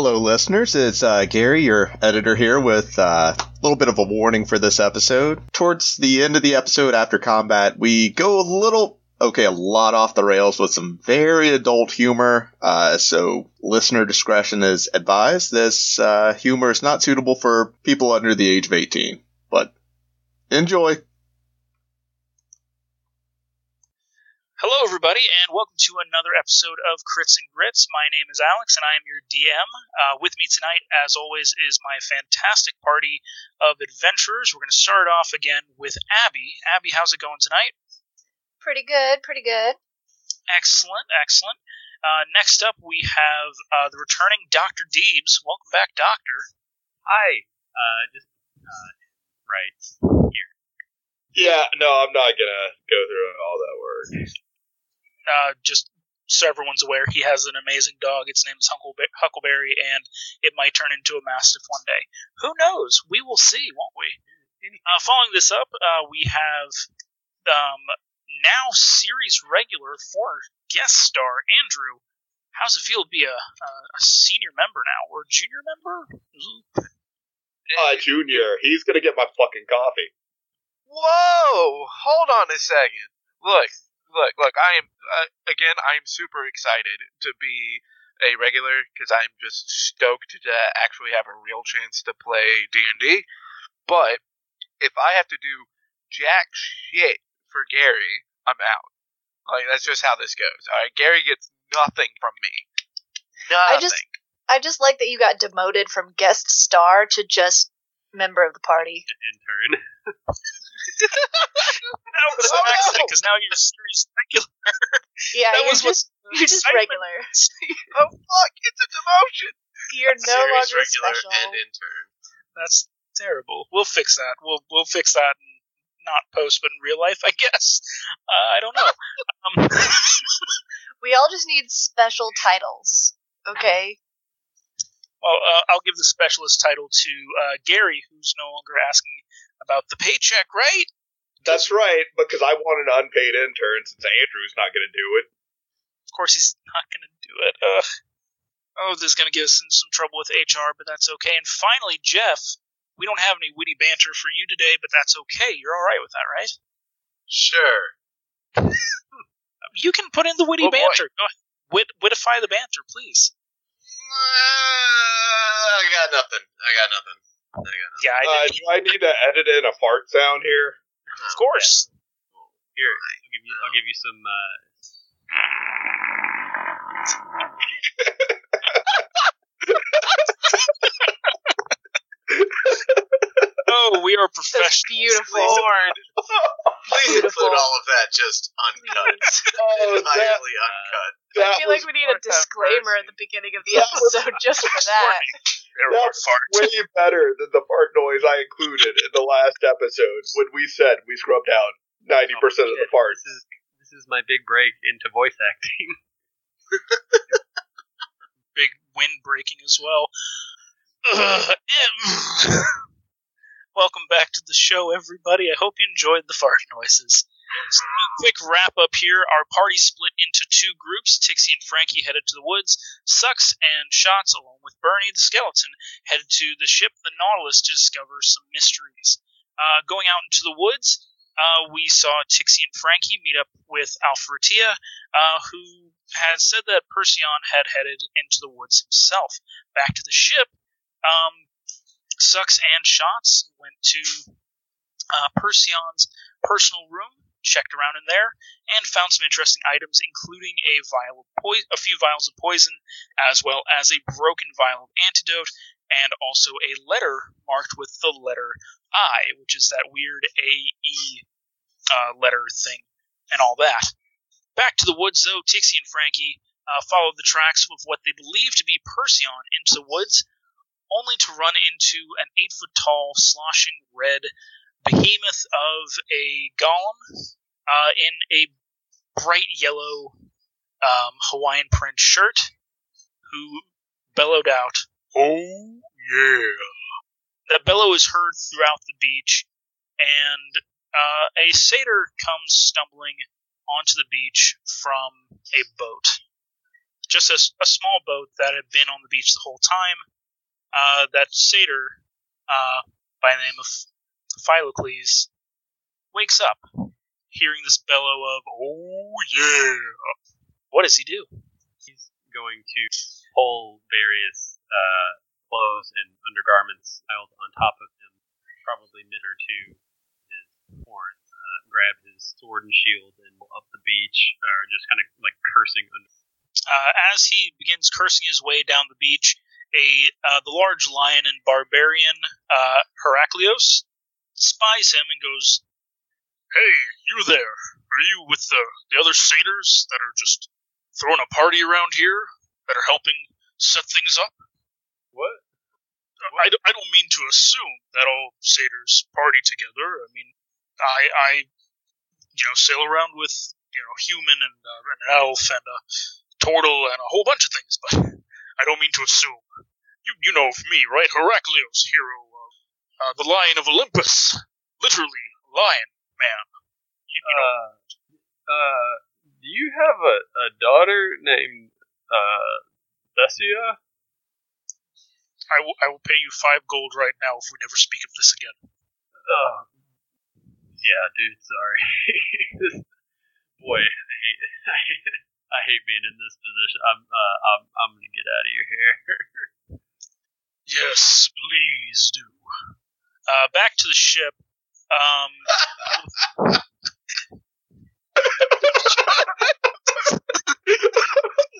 Hello, listeners. It's uh, Gary, your editor here, with uh, a little bit of a warning for this episode. Towards the end of the episode, after combat, we go a little, okay, a lot off the rails with some very adult humor. Uh, so listener discretion is advised. This uh, humor is not suitable for people under the age of 18. But enjoy. Hello, everybody, and welcome to another episode of Crits and Grits. My name is Alex, and I am your DM. Uh, with me tonight, as always, is my fantastic party of adventurers. We're going to start off again with Abby. Abby, how's it going tonight? Pretty good, pretty good. Excellent, excellent. Uh, next up, we have uh, the returning Dr. Deebs. Welcome back, Doctor. Hi. Uh, just uh, right here. Yeah, no, I'm not gonna go through all that work. Uh, just so everyone's aware, he has an amazing dog. Its name is Huckleberry, Huckleberry, and it might turn into a mastiff one day. Who knows? We will see, won't we? Uh, following this up, uh, we have um, now series regular for guest star Andrew. How's it feel to be a, a, a senior member now or junior member? Uh, Junior, he's gonna get my fucking coffee. Whoa! Hold on a second. Look, look, look. I am uh, again. I am super excited to be a regular because I'm just stoked to actually have a real chance to play D and D. But if I have to do jack shit for Gary, I'm out. Like that's just how this goes. All right, Gary gets nothing from me. Nothing. I just I just like that you got demoted from guest star to just member of the party. Intern. that was an Oh, no! accident because now you're series regular. Yeah, that you're was just you're just regular. oh fuck! It's a demotion. You're no Series longer regular special. and intern. That's terrible. We'll fix that. We'll we'll fix that. In not post, but in real life, I guess. Uh, I don't know. Um, We all just need special titles. Okay. well, uh, I'll give the specialist title to uh, Gary, who's no longer asking about the paycheck, right? That's right, because I want an unpaid intern since Andrew's not gonna do it. Of course, he's not going to do it. Ugh. Oh, this is going to get us in some trouble with HR, but that's okay. And finally, Jeff, we don't have any witty banter for you today, but that's okay. You're all right with that, right? Sure. You can put in the witty Oh, boy. banter. Go ahead. Wit- witify the banter, please. Uh, I got nothing. I got nothing. I. Yeah, I Uh, do I need to edit in a fart sound here? of course. Here, I'll give you. I'll give you some. Uh, Oh, we are That's professionals. beautiful. Lord. Please Beautiful. include all of that just uncut. Oh, that, Entirely uncut. that I feel like we need a disclaimer at the beginning of the episode just for that. There that are farts. way better than the fart noise I included in the last episode when we said we scrubbed out ninety oh, percent of the shit, farts. This is this is my big break into voice acting. Big wind breaking as well. Ugh. Welcome back to the show, everybody. I hope you enjoyed the fart noises. So, quick wrap up here. Our party split into two groups. Tixie and Frankie headed to the woods. Sucks and Shots, along with Bernie the skeleton, headed to the ship, the Nautilus, to discover some mysteries. Uh, going out into the woods, uh, we saw Tixie and Frankie meet up with Alfretia, uh, who had said that Perseon had headed into the woods himself. Back to the ship, um, Sucks and Shots went to uh, personal room, checked around in there, and found some interesting items, including a vial of poi- a few vials of poison, as well as a broken vial of antidote, and also a letter marked with the letter I, which is that weird A E uh, letter thing, and all that. Back to the woods, though, Tixie and Frankie uh, followed the tracks of what they believed to be Perseon into the woods, only to run into an eight foot tall, sloshing red behemoth of a golem uh, in a bright yellow um, Hawaiian print shirt who bellowed out, Oh, yeah. That bellow is heard throughout the beach, and uh, a satyr comes stumbling onto the beach from a boat. just a, a, small boat that had been on the beach the whole time. Uh, that satyr, uh, by the name of Philocles, wakes up, hearing this bellow of "Oh yeah!" What does he do? He's going to pull various uh, clothes and undergarments piled on top of him, probably mid or two his horns, uh, grab his sword and shield and up the beach, or just kind of like cursing. Under- Uh, as he begins cursing his way down the beach, a uh, the large lion and barbarian uh, Heraclios spies him and goes, "Hey, you there? Are you with the the other satyrs that are just throwing a party around here that are helping set things up?" what? I, don't- I don't mean to assume that all satyrs party together. I mean, I, I you know, sail around with, you know, human and uh, an elf and a turtle and a whole bunch of things, but I don't mean to assume. You, you know of me, right? Heraclius, hero uh, the Lion of Olympus. Literally, lion man. You, you know, Uh, uh, do you have a, a daughter named uh, Thessia? I will, I will pay you five gold right now if we never speak of this again. Oh, yeah, dude. Sorry. Boy, I hate, I hate being in this position. I'm, uh, I'm, I'm gonna get out of your hair. Yes, please do. Uh, back to the ship. Um,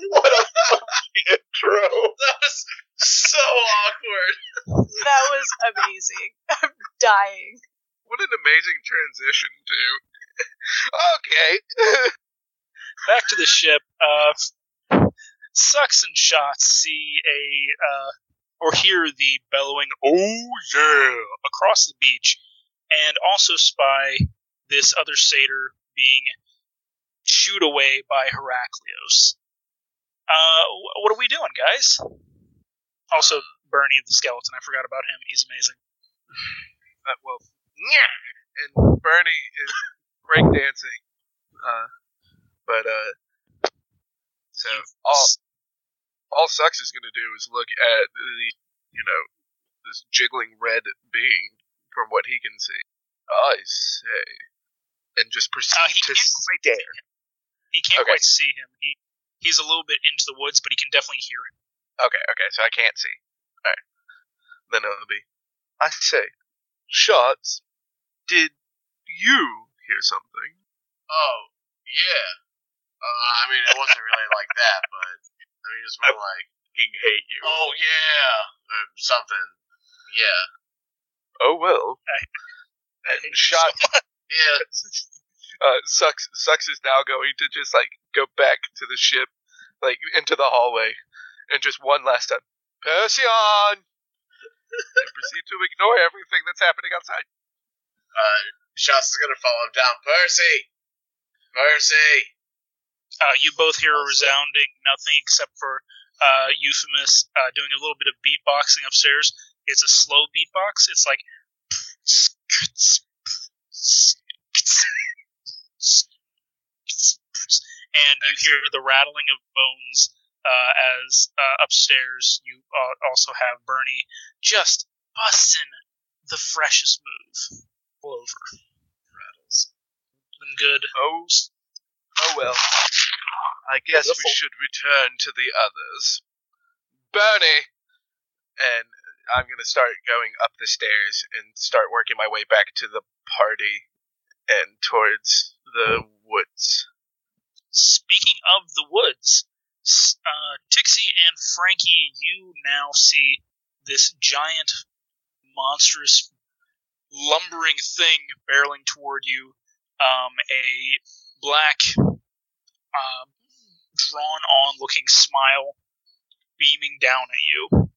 what a fucking intro. That was so awkward. That was amazing. I'm dying. What an amazing transition to. okay. back to the ship. Uh, Sucks and Shots see a uh, or hear the bellowing "Oh yeah" across the beach, and also spy this other satyr being shooed away by Heraclios. Uh, what are we doing, guys? Also, Bernie the skeleton. I forgot about him. He's amazing. Uh, well, yeah. And Bernie is breakdancing. Uh, but, uh, so all, all Sucks is going to do is look at the, you know, this jiggling red being from what he can see. I say. And just proceed Uh, he to can't quite see him. He can't Okay. quite see him. He he's a little bit into the woods, but he can definitely hear him. Okay, okay, so I can't see. Alright. Then it'll be. I say, Shots, did you hear something? Oh, yeah. Uh, I mean, it wasn't really like that, but I mean, it's more like, Fucking hate you. oh yeah, or something. Yeah, Oh well. I And hate you so shot. yeah. uh, sucks. Sucks is now going to just like go back to the ship, like into the hallway, and just one last time, Perseon, and proceed to ignore everything that's happening outside. Uh, Shots is gonna follow him down. Percy, Percy. Uh, you both hear a resounding nothing except for uh, Euphemus uh, doing a little bit of beatboxing upstairs. It's a slow beatbox. It's like. And you hear the rattling of bones uh, as uh, upstairs you uh, also have Bernie just busting the freshest move all over. Rattles. Them good. Oh, oh well. I guess we should return to the others. Bernie! And I'm gonna start going up the stairs and start working my way back to the party and towards the woods. Speaking of the woods, uh, Tixie and Frankie, you now see this giant, monstrous, lumbering thing barreling toward you. Um, a black, uh, drawn-on looking smile beaming down at you.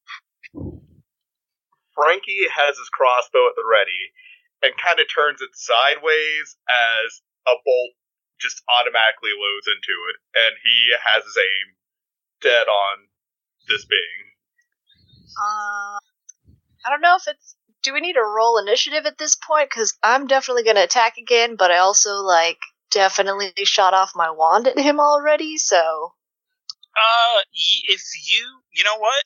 Frankie has his crossbow at the ready and kind of turns it sideways as a bolt just automatically loads into it, and he has his aim dead on this being. Uh, I don't know if it's. Do we need to roll initiative at this point? Because I'm definitely going to attack again, but I also like definitely shot off my wand at him already. So Uh, if you, you know what?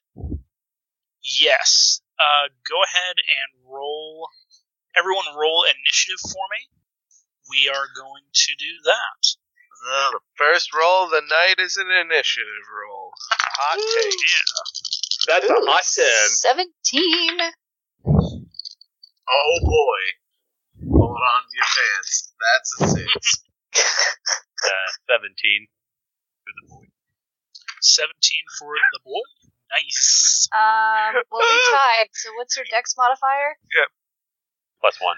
Yes. Uh, go ahead and roll. Everyone, roll initiative for me. We are going to do that. The first roll of the night is an initiative roll. Hot take. That's a Ooh, hot 10. 17. Oh boy. Hold on to your pants. That's a six. Uh, 17 for the boy. 17 for the boy. Nice. Um, well, we tied, so what's your dex modifier? Yep. Plus one.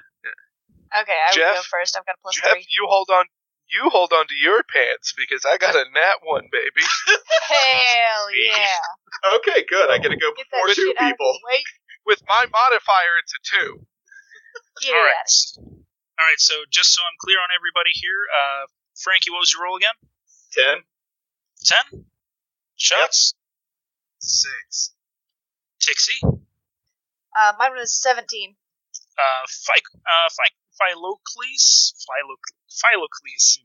Okay, I will go first. I've got a plus Jeff, three. you hold on. You hold on to your pants because I got a nat one, baby. Hell yeah. Okay, good. I get to go Get that before two shit out of people. the way. With my modifier, it's a two. Get All it right. All right. So just so I'm clear on everybody here, uh, Frankie, what was your roll again? 10. Ten. Shots. Six. Tixie. Uh, mine was 17. Uh, Phy, uh, Phy, Philocles. Philo- Philocles.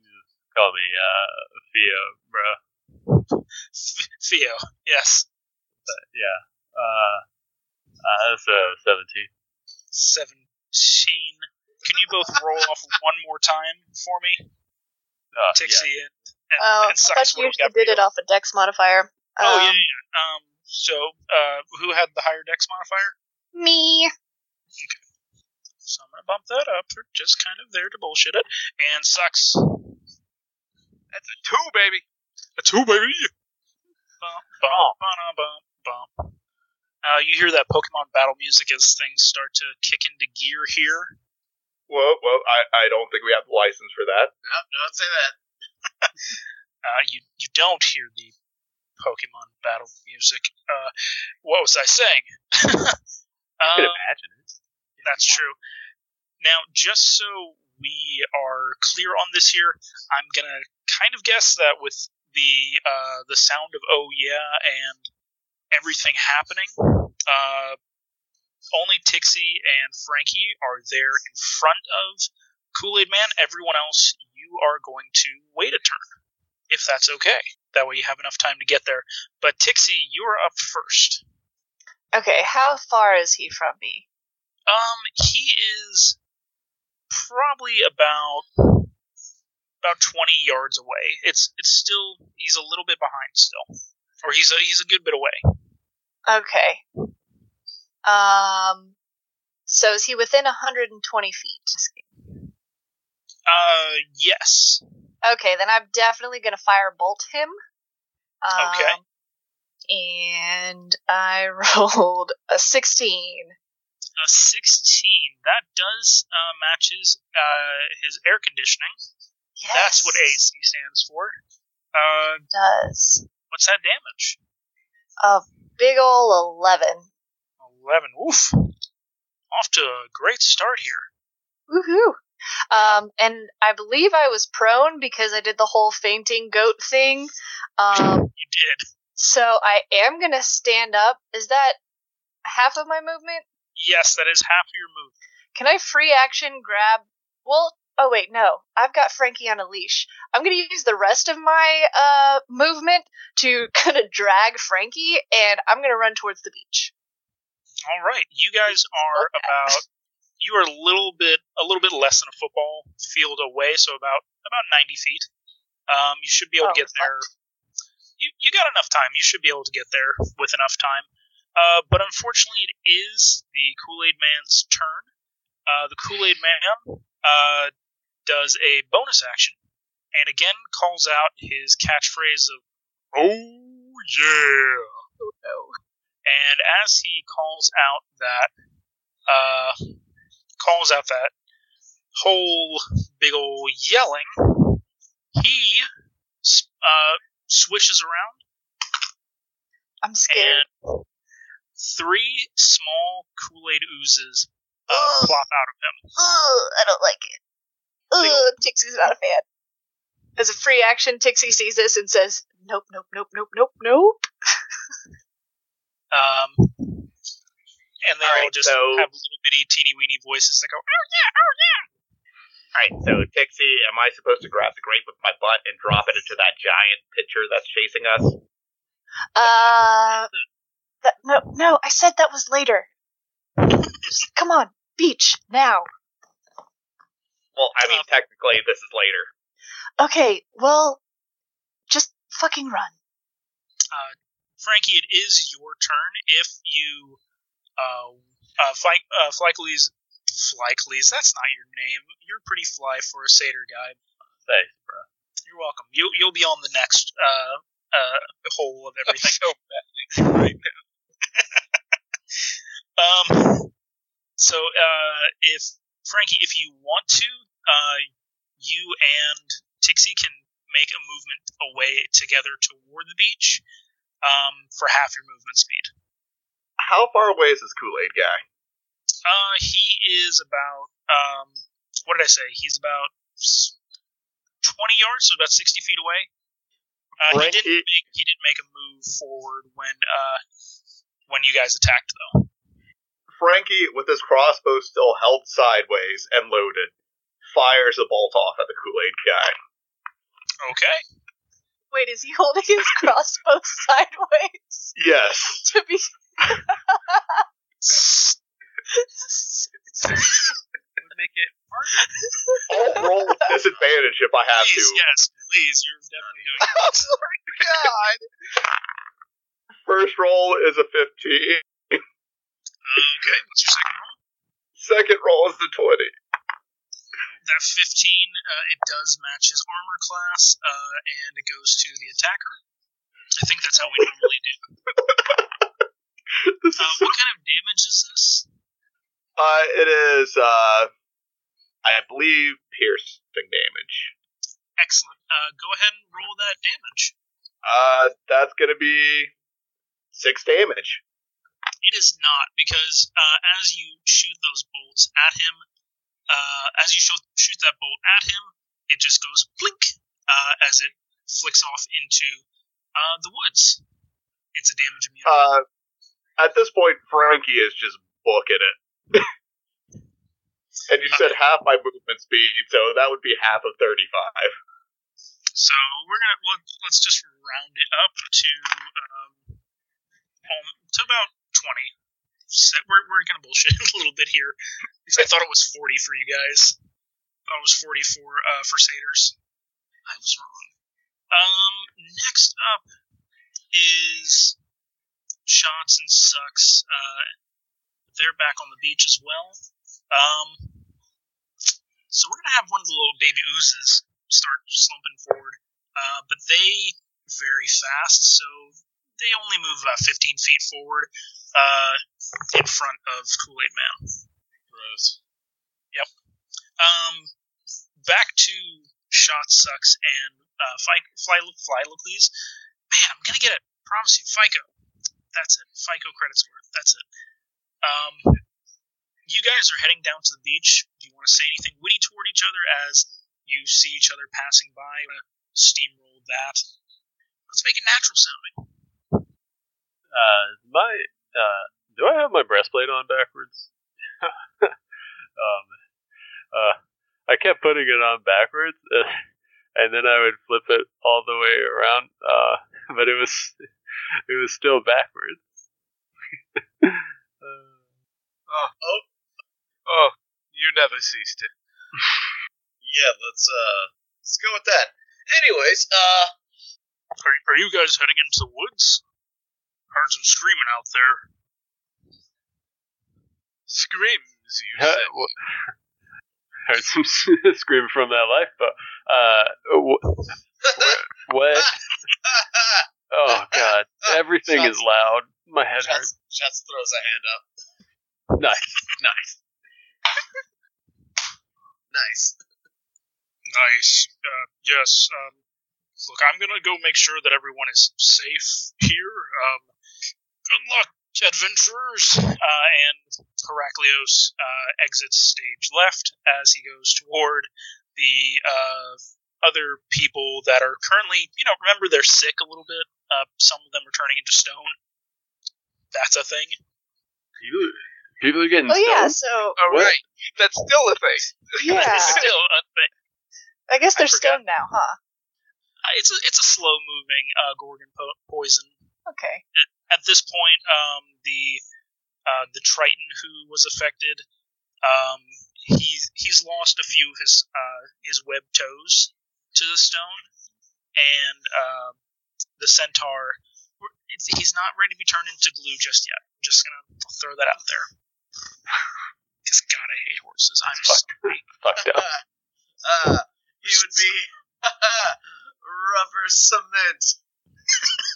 Call me, uh, Theo, bro. F- Theo. Yes. But, yeah. Uh, uh, that's uh, 17. Seventeen. Can you both roll off one more time for me, Uh, Tixie yeah. and, and, Oh, and I thought you What do we usually got did you? it off a dex modifier. Oh Um, yeah, yeah. yeah. Um. So, uh, who had the higher dex modifier? Me. Okay. So I'm gonna bump that up. We're just kind of there to bullshit it. And sucks. That's a two, baby. A two, baby. Bump, bump, bum, bump, bump. Uh, you hear that Pokemon battle music as things start to kick into gear here. Whoa, whoa. I, I don't think we have the license for that. No, don't say that. Uh, you you don't hear the Pokemon battle music. Uh, what was I saying? I could Um, imagine it. That's true. Now, just so we are clear on this here, I'm gonna kind of guess that with the uh, the sound of "Oh yeah" and everything happening, uh, only Tixie and Frankie are there in front of Kool Aid Man. Everyone else, you are going to wait a turn, if that's okay. That way, you have enough time to get there. But Tixie, you are up first. Okay, how far is he from me? Um, he is probably about about twenty yards away. It's it's still he's a little bit behind still, or he's a he's a good bit away. Okay. Um, so is he within 120 feet? Uh, yes. Okay, then I'm definitely gonna fire bolt him. Um, Okay. And I rolled a 16. A sixteen that does uh, matches uh his air conditioning. Yes. That's what AC stands for. Uh, does. what's that damage? A big ol' 11. Eleven. Oof. Off to a great start here. Woohoo! Um, and I believe I was prone because I did the whole fainting goat thing. Um, You did. so I am gonna stand up. Is that half of my movement? Yes, that is half of your move. Can I free action grab? Well, oh wait, no. I've got Frankie on a leash. I'm gonna use the rest of my uh movement to kind of drag Frankie, and I'm gonna run towards the beach. All right, you guys are Okay. about you are a little bit a little bit less than a football field away, so about about ninety feet. Um, you should be able to Oh, get there. You you got enough time. You should be able to get there with enough time. Uh, but unfortunately, it is the Kool Aid Man's turn. Uh, the Kool Aid Man uh, does a bonus action, and again calls out his catchphrase of "Oh yeah." Oh no. And as he calls out that uh calls out that whole big old yelling he uh swishes around I'm scared. three small kool-aid oozes uh, Ugh. plop out of him Ugh, I don't like it. Ugh, Tixie's not a fan. As a free action, Tixie sees this and says, "Nope, nope, nope, nope, nope, nope." um and they all, Alright, just so- have little bitty teeny weeny voices that go oh yeah oh yeah Alright, so Tixie, am I supposed to grab the grape with my butt and drop it into that giant pitcher that's chasing us? Uh, that, no, no, I said that was later. Just, come on, beach now. Well, I mean, technically, this is later. Okay, well, just fucking run. Uh, Frankie, it is your turn. If you, uh, uh, Fly, uh, Flycles, that's not your name. You're pretty fly for a satyr guy. Thanks, bro. You're welcome. You, you'll be on the next, uh, uh, whole of everything. so right now. Um, so, uh, if Frankie, if you want to, uh, you and Tixie can make a movement away together toward the beach, um, for half your movement speed. How far away is this Kool Aid guy? Uh, he is about, um, what did I say? He's about 20 yards, so about 60 feet away. Uh, he didn't make, he didn't make a move forward when, uh, when you guys attacked though. Frankie, with his crossbow still held sideways and loaded, fires a bolt off at the Kool Aid guy. Okay. Wait, is he holding his crossbow sideways Yes. to be? would make it harder. I'll roll with disadvantage if I have please, to. yes, yes, please. You're definitely doing it. Oh God. First roll is a 15. Okay, what's your second roll? Second roll is the 20. That 15, uh, it does match his armor class, uh, and it goes to the attacker. I think that's how we normally do. Uh, so, what kind of damage is this? uh, it is, uh, I believe, piercing damage. Excellent. Uh, go ahead and roll that damage. Uh, that's gonna be six damage. It is not because uh, as you shoot those bolts at him, uh, as you shoot, shoot that bolt at him, it just goes blink uh, as it flicks off into uh, the woods. It's a damage immune. Uh, at this point, Frankie is just booking it. and you okay. said half my movement speed, so that would be half of 35. So we're gonna well, let's just round it up to um, um to about 20 set, we're we're gonna bullshit a little bit here because I thought it was forty for you guys. I thought it was forty for uh, for satyrs. I was wrong. Um, next up is shots and sucks. Uh, they're back on the beach as well. Um, so we're gonna have one of the little baby oozes start slumping forward, uh, but they very fast, so they only move about 15 feet forward uh, in front of Kool Aid Man. Gross. Yep. Um, back to Shot Sucks and uh, Fly, Fly, Flylocles. Man, I'm gonna get it. Promise you, FICO. That's it. FICO credit score. That's it. Um, you guys are heading down to the beach. Do you want to say anything witty toward each other as you see each other passing by? Steamroll that. Let's make it natural sounding. Uh, my uh, do I have my breastplate on backwards? um, uh, I kept putting it on backwards, uh, and then I would flip it all the way around. Uh, but it was it was still backwards. uh, Oh. Oh. Oh. You never ceased it. Yeah, let's uh let's go with that. Anyways, uh Are, are you guys heading into the woods? Heard some screaming out there. Screams, you said. wha- heard some screaming from that lifeboat. Uh, wh- wh- what? Oh God! Everything is loud. My head hurts. Shots, Shots throws a hand up. Nice, nice. Nice. Nice. Uh, yes. Um, look, I'm gonna go make sure that everyone is safe here. Um, good luck, adventurers. Uh, and Heraclios uh, exits stage left as he goes toward the uh, other people that are currently, you know, remember they're sick a little bit. Uh, some of them are turning into stone. That's a thing. People, people are getting Oh yeah, so Oh, What? right. That's still a thing. yeah, It's still a thing. I guess they're forgot. stoned now, huh? Uh, It's a, it's a slow moving uh, gorgon po- poison. Okay. At this point, um, the uh, the Triton who was affected, um, he's he's lost a few of his uh, his web toes to the stone, and uh, the centaur. It's, he's not ready to be turned into glue just yet. I'm just gonna throw that out there. Because God, I hate horses. I'm sorry. Fucked up. uh, he would be rubber cement.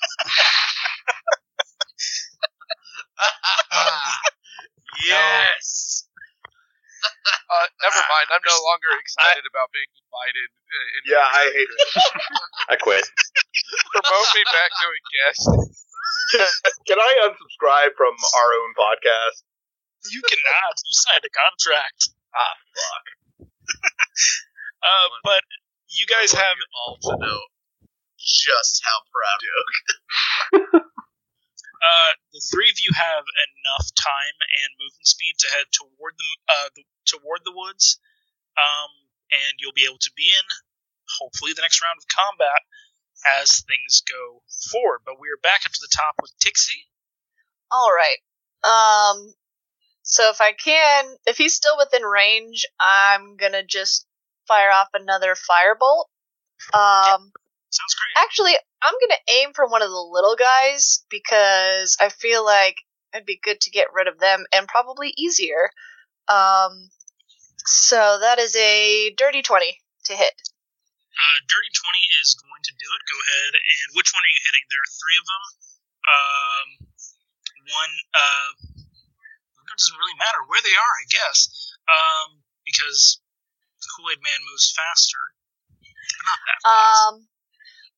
yes. Uh, never mind. I'm no longer excited about being invited. Uh, in Yeah, I hate it. I quit. Promote me back to a guest. Can, can I unsubscribe from our own podcast? You cannot. You signed a contract. Ah, fuck. Uh, but you guys have all to know just how proud you are. uh, the three of you have enough time and movement speed to head toward the, uh, the toward the woods, um, and you'll be able to be in hopefully the next round of combat as things go forward. But we're back up to the top with Tixie. All right. Um. So if I can, if he's still within range, I'm gonna just fire off another firebolt. Um. Sounds great. Actually, I'm gonna aim for one of the little guys because I feel like it'd be good to get rid of them and probably easier. Um. So that is a dirty twenty to hit. Uh, Dirty 20 is going to do it. Go ahead. And which one are you hitting? There are three of them. Um, one, uh, it doesn't really matter where they are, I guess. Um, because the Kool Aid Man moves faster. But not that fast. Um,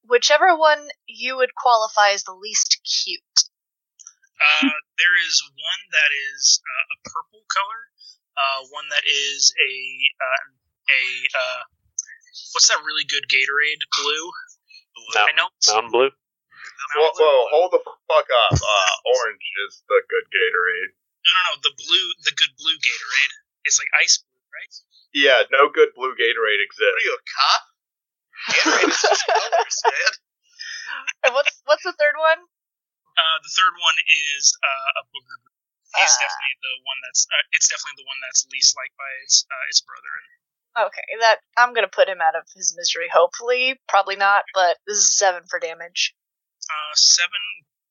whichever one you would qualify as the least cute. Uh, there is one that is uh, a purple color, uh, one that is a uh, a uh, what's that really good Gatorade blue? I know. it's- Mountain Blue. Whoa, whoa, hold the fuck up. Uh, orange is the good Gatorade. No, no, no. The blue, the good blue Gatorade. It's like ice blue, right? Yeah, no good blue Gatorade What are exists. you, a cop? Gatorade is man. And what's what's the third one? Uh, the third one is uh, a booger. He's Ah. definitely the one that's. Uh, it's definitely the one that's least liked by its uh, its brother. Okay, that I'm gonna put him out of his misery. Hopefully, probably not, but this is seven for damage. Uh, seven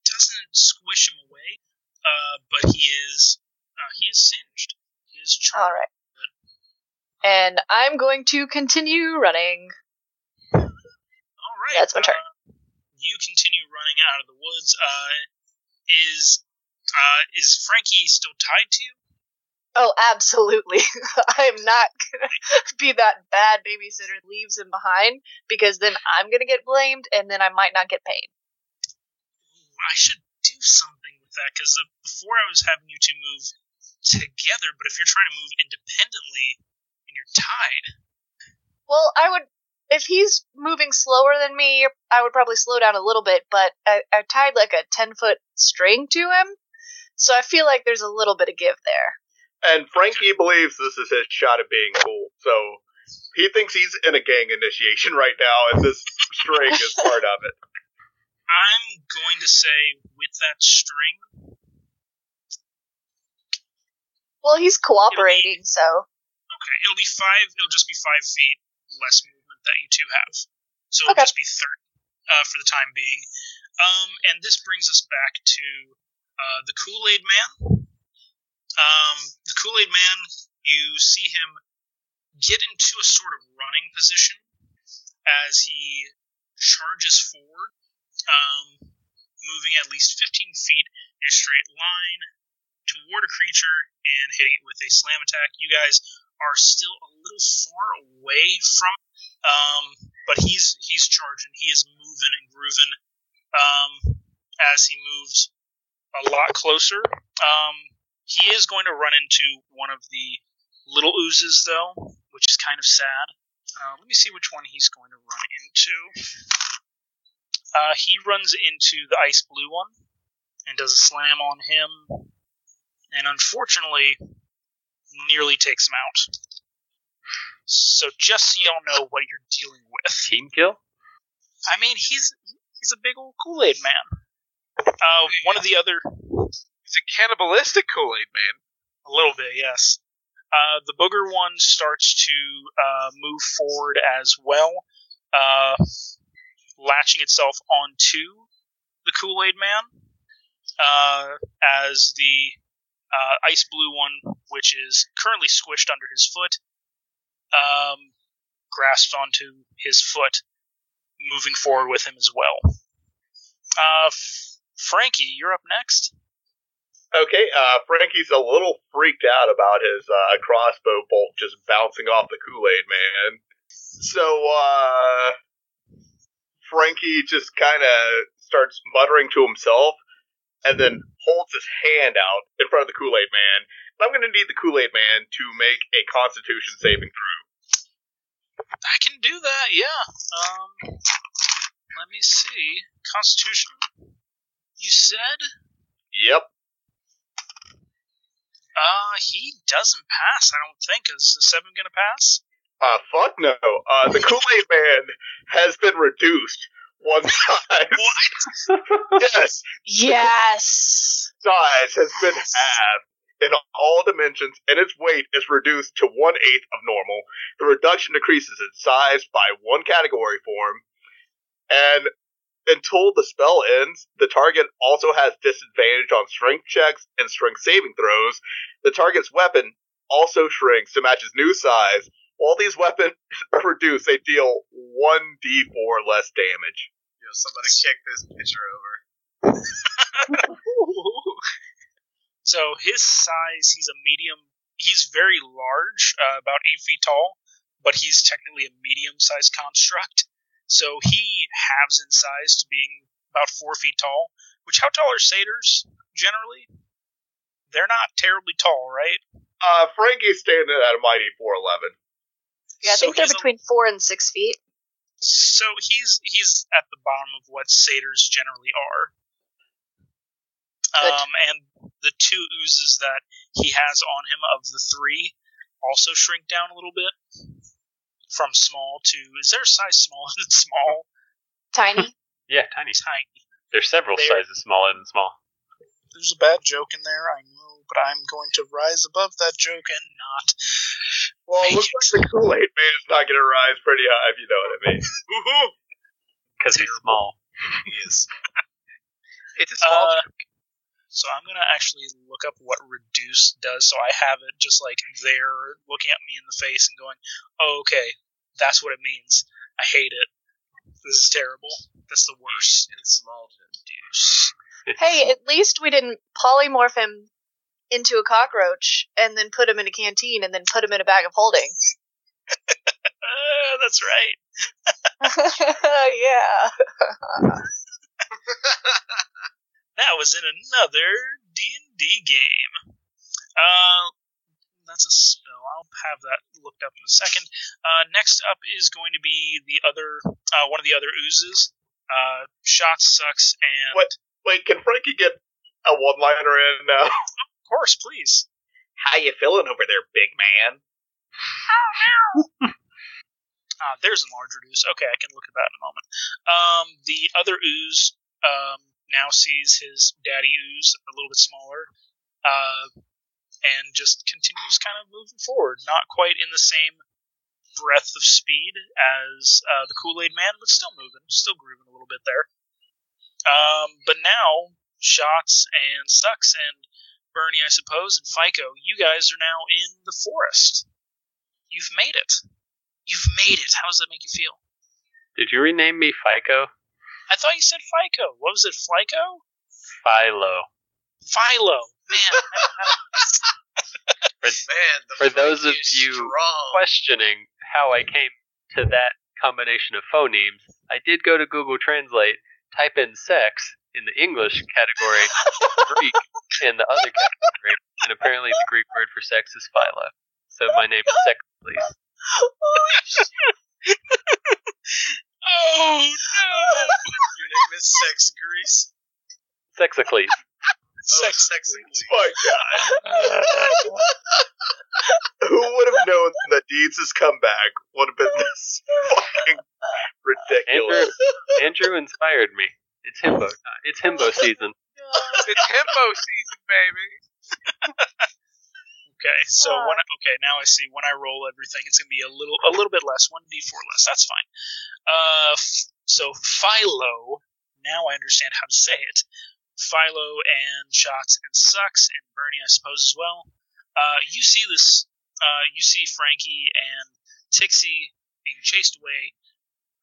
doesn't squish him away, uh, but he is uh, he is singed. He is charred. All right, and I'm going to continue running. Right. That's my turn. Uh, you continue running out of the woods. Uh, is uh, is Frankie still tied to you? Oh, absolutely. I am not gonna be that bad babysitter leaves him behind because then I'm gonna get blamed and then I might not get paid. Ooh, I should do something with that because uh, before I was having you two move together, but if you're trying to move independently and you're tied, Well, I would if he's moving slower than me, I would probably slow down a little bit, but I, I tied like a ten foot string to him, so I feel like there's a little bit of give there. And Frankie believes this is his shot at being cool, so he thinks he's in a gang initiation right now, and this string is part of it. I'm going to say with that string, Well, he's cooperating, so okay, it'll be five. It'll just be five feet less movement that you two have, so it'll just be thirty uh, for the time being. Um, and this brings us back to uh, the Kool Aid Man. Um, the Kool Aid Man, you see him get into a sort of running position as he charges forward, um, moving at least 15 feet in a straight line toward a creature and hitting it with a slam attack. You guys are still a little far away from, um, but he's he's charging. He is moving and grooving um, as he moves a lot closer. Um, he is going to run into one of the little oozes, though, which is kind of sad. Uh, let me see which one he's going to run into. Uh, he runs into the ice blue one and does a slam on him, and unfortunately, nearly takes him out. So just so y'all know what you're dealing with. Team kill? I mean, he's he's a big old Kool Aid man. Uh, one of the other He's a cannibalistic Kool Aid man. A little bit, yes. Uh, the booger one starts to uh, move forward as well, uh, latching itself onto the Kool Aid Man, uh, as the uh, ice blue one, which is currently squished under his foot, um, grasps onto his foot, moving forward with him as well. Uh, F- Frankie, you're up next. Okay, uh, Frankie's a little freaked out about his uh, crossbow bolt just bouncing off the Kool Aid Man. So, uh, Frankie just kind of starts muttering to himself and then holds his hand out in front of the Kool Aid Man. And I'm going to need the Kool Aid Man to make a Constitution saving throw. I can do that, yeah. Um, let me see. Constitution. You said? Yep. Uh, he doesn't pass. I don't think. Is the seven gonna pass? Uh, fuck no. Uh, the Kool Aid Man has been reduced one size. yes, Yes. size has been halved in all dimensions, and its weight is reduced to one eighth of normal. The reduction decreases its size by one category form, and until the spell ends, the target also has disadvantage on strength checks and strength saving throws. The target's weapon also shrinks to match its new size. While these weapons are reduced, they deal 1d4 less damage. Yo, somebody kick this picture over. So his size, he's a medium. He's very large, uh, about eight feet tall, but he's technically a medium-sized construct. So he halves in size to being about four feet tall. Which how tall are satyrs generally? They're not terribly tall, right? Uh, Frankie's standing at a mighty 411. Yeah, I So think they're he's a- between four and six feet. So he's he's at the bottom of what satyrs generally are. Good. Um, and the two oozes that he has on him of the three also shrink down a little bit from small to is there a size smaller than small? Tiny. Yeah, tiny. Tiny. There's several There- sizes smaller than small. There's a bad joke in there, I know, but I'm going to rise above that joke and not. Well, it Make looks like the Kool Aid Man's not going to rise pretty high, if you know what I mean. Woohoo! Because he's small. He is. It's a small Uh, so I'm gonna actually look up what reduce does, so I have it just like there, looking at me in the face and going, "Oh, okay, that's what it means. I hate it. This is terrible. That's the worst." In small Reduce. hey, at least we didn't polymorph him into a cockroach and then put him in a canteen and then put him in a bag of holding. That's right. yeah. That was in another D and D game. Uh, that's a spell. I'll have that looked up in a second. Uh, next up is going to be the other, uh, one of the other oozes. Uh, shot sucks and What? Wait, can Frankie get a one-liner in now? Course, please. How you feeling over there, big man? Ah, there's a larger ooze. Okay, I can look at that in a moment. Um, the other ooze um, now sees his daddy ooze a little bit smaller, uh, and just continues kind of moving forward. Not quite in the same breadth of speed as uh, the Kool Aid Man, but still moving, still grooving a little bit there. Um, but now, Shots and Sucks and Bernie, I suppose, and FICO, you guys are now in the forest. You've made it. You've made it. How does that make you feel? Did you rename me FICO? I thought you said FICO. What was it, FICO? Philo. Philo. Man, For, Man, the For those of you strong. questioning how I came to that combination of phonemes, I did go to Google Translate, type in sex in the English category, Greek in the other category, and apparently the Greek word for sex is philo. So my name is Sexcles. oh no! Your name is Sex Grease. Sexicles. Sex, sex. Oh, my God. Who would have known that Deebs' comeback would have been this fucking Andrew, ridiculous? Andrew inspired me. It's himbo. time. It's himbo season. It's himbo season, baby. Okay, so when I, okay now I see when I roll everything, it's gonna be a little a little bit less, one d four less. That's fine. Uh, f- so Philo. Now I understand how to say it. Philo and Shots and Sucks and Bernie, I suppose as well. Uh, you see this. Uh, you see Frankie and Tixie being chased away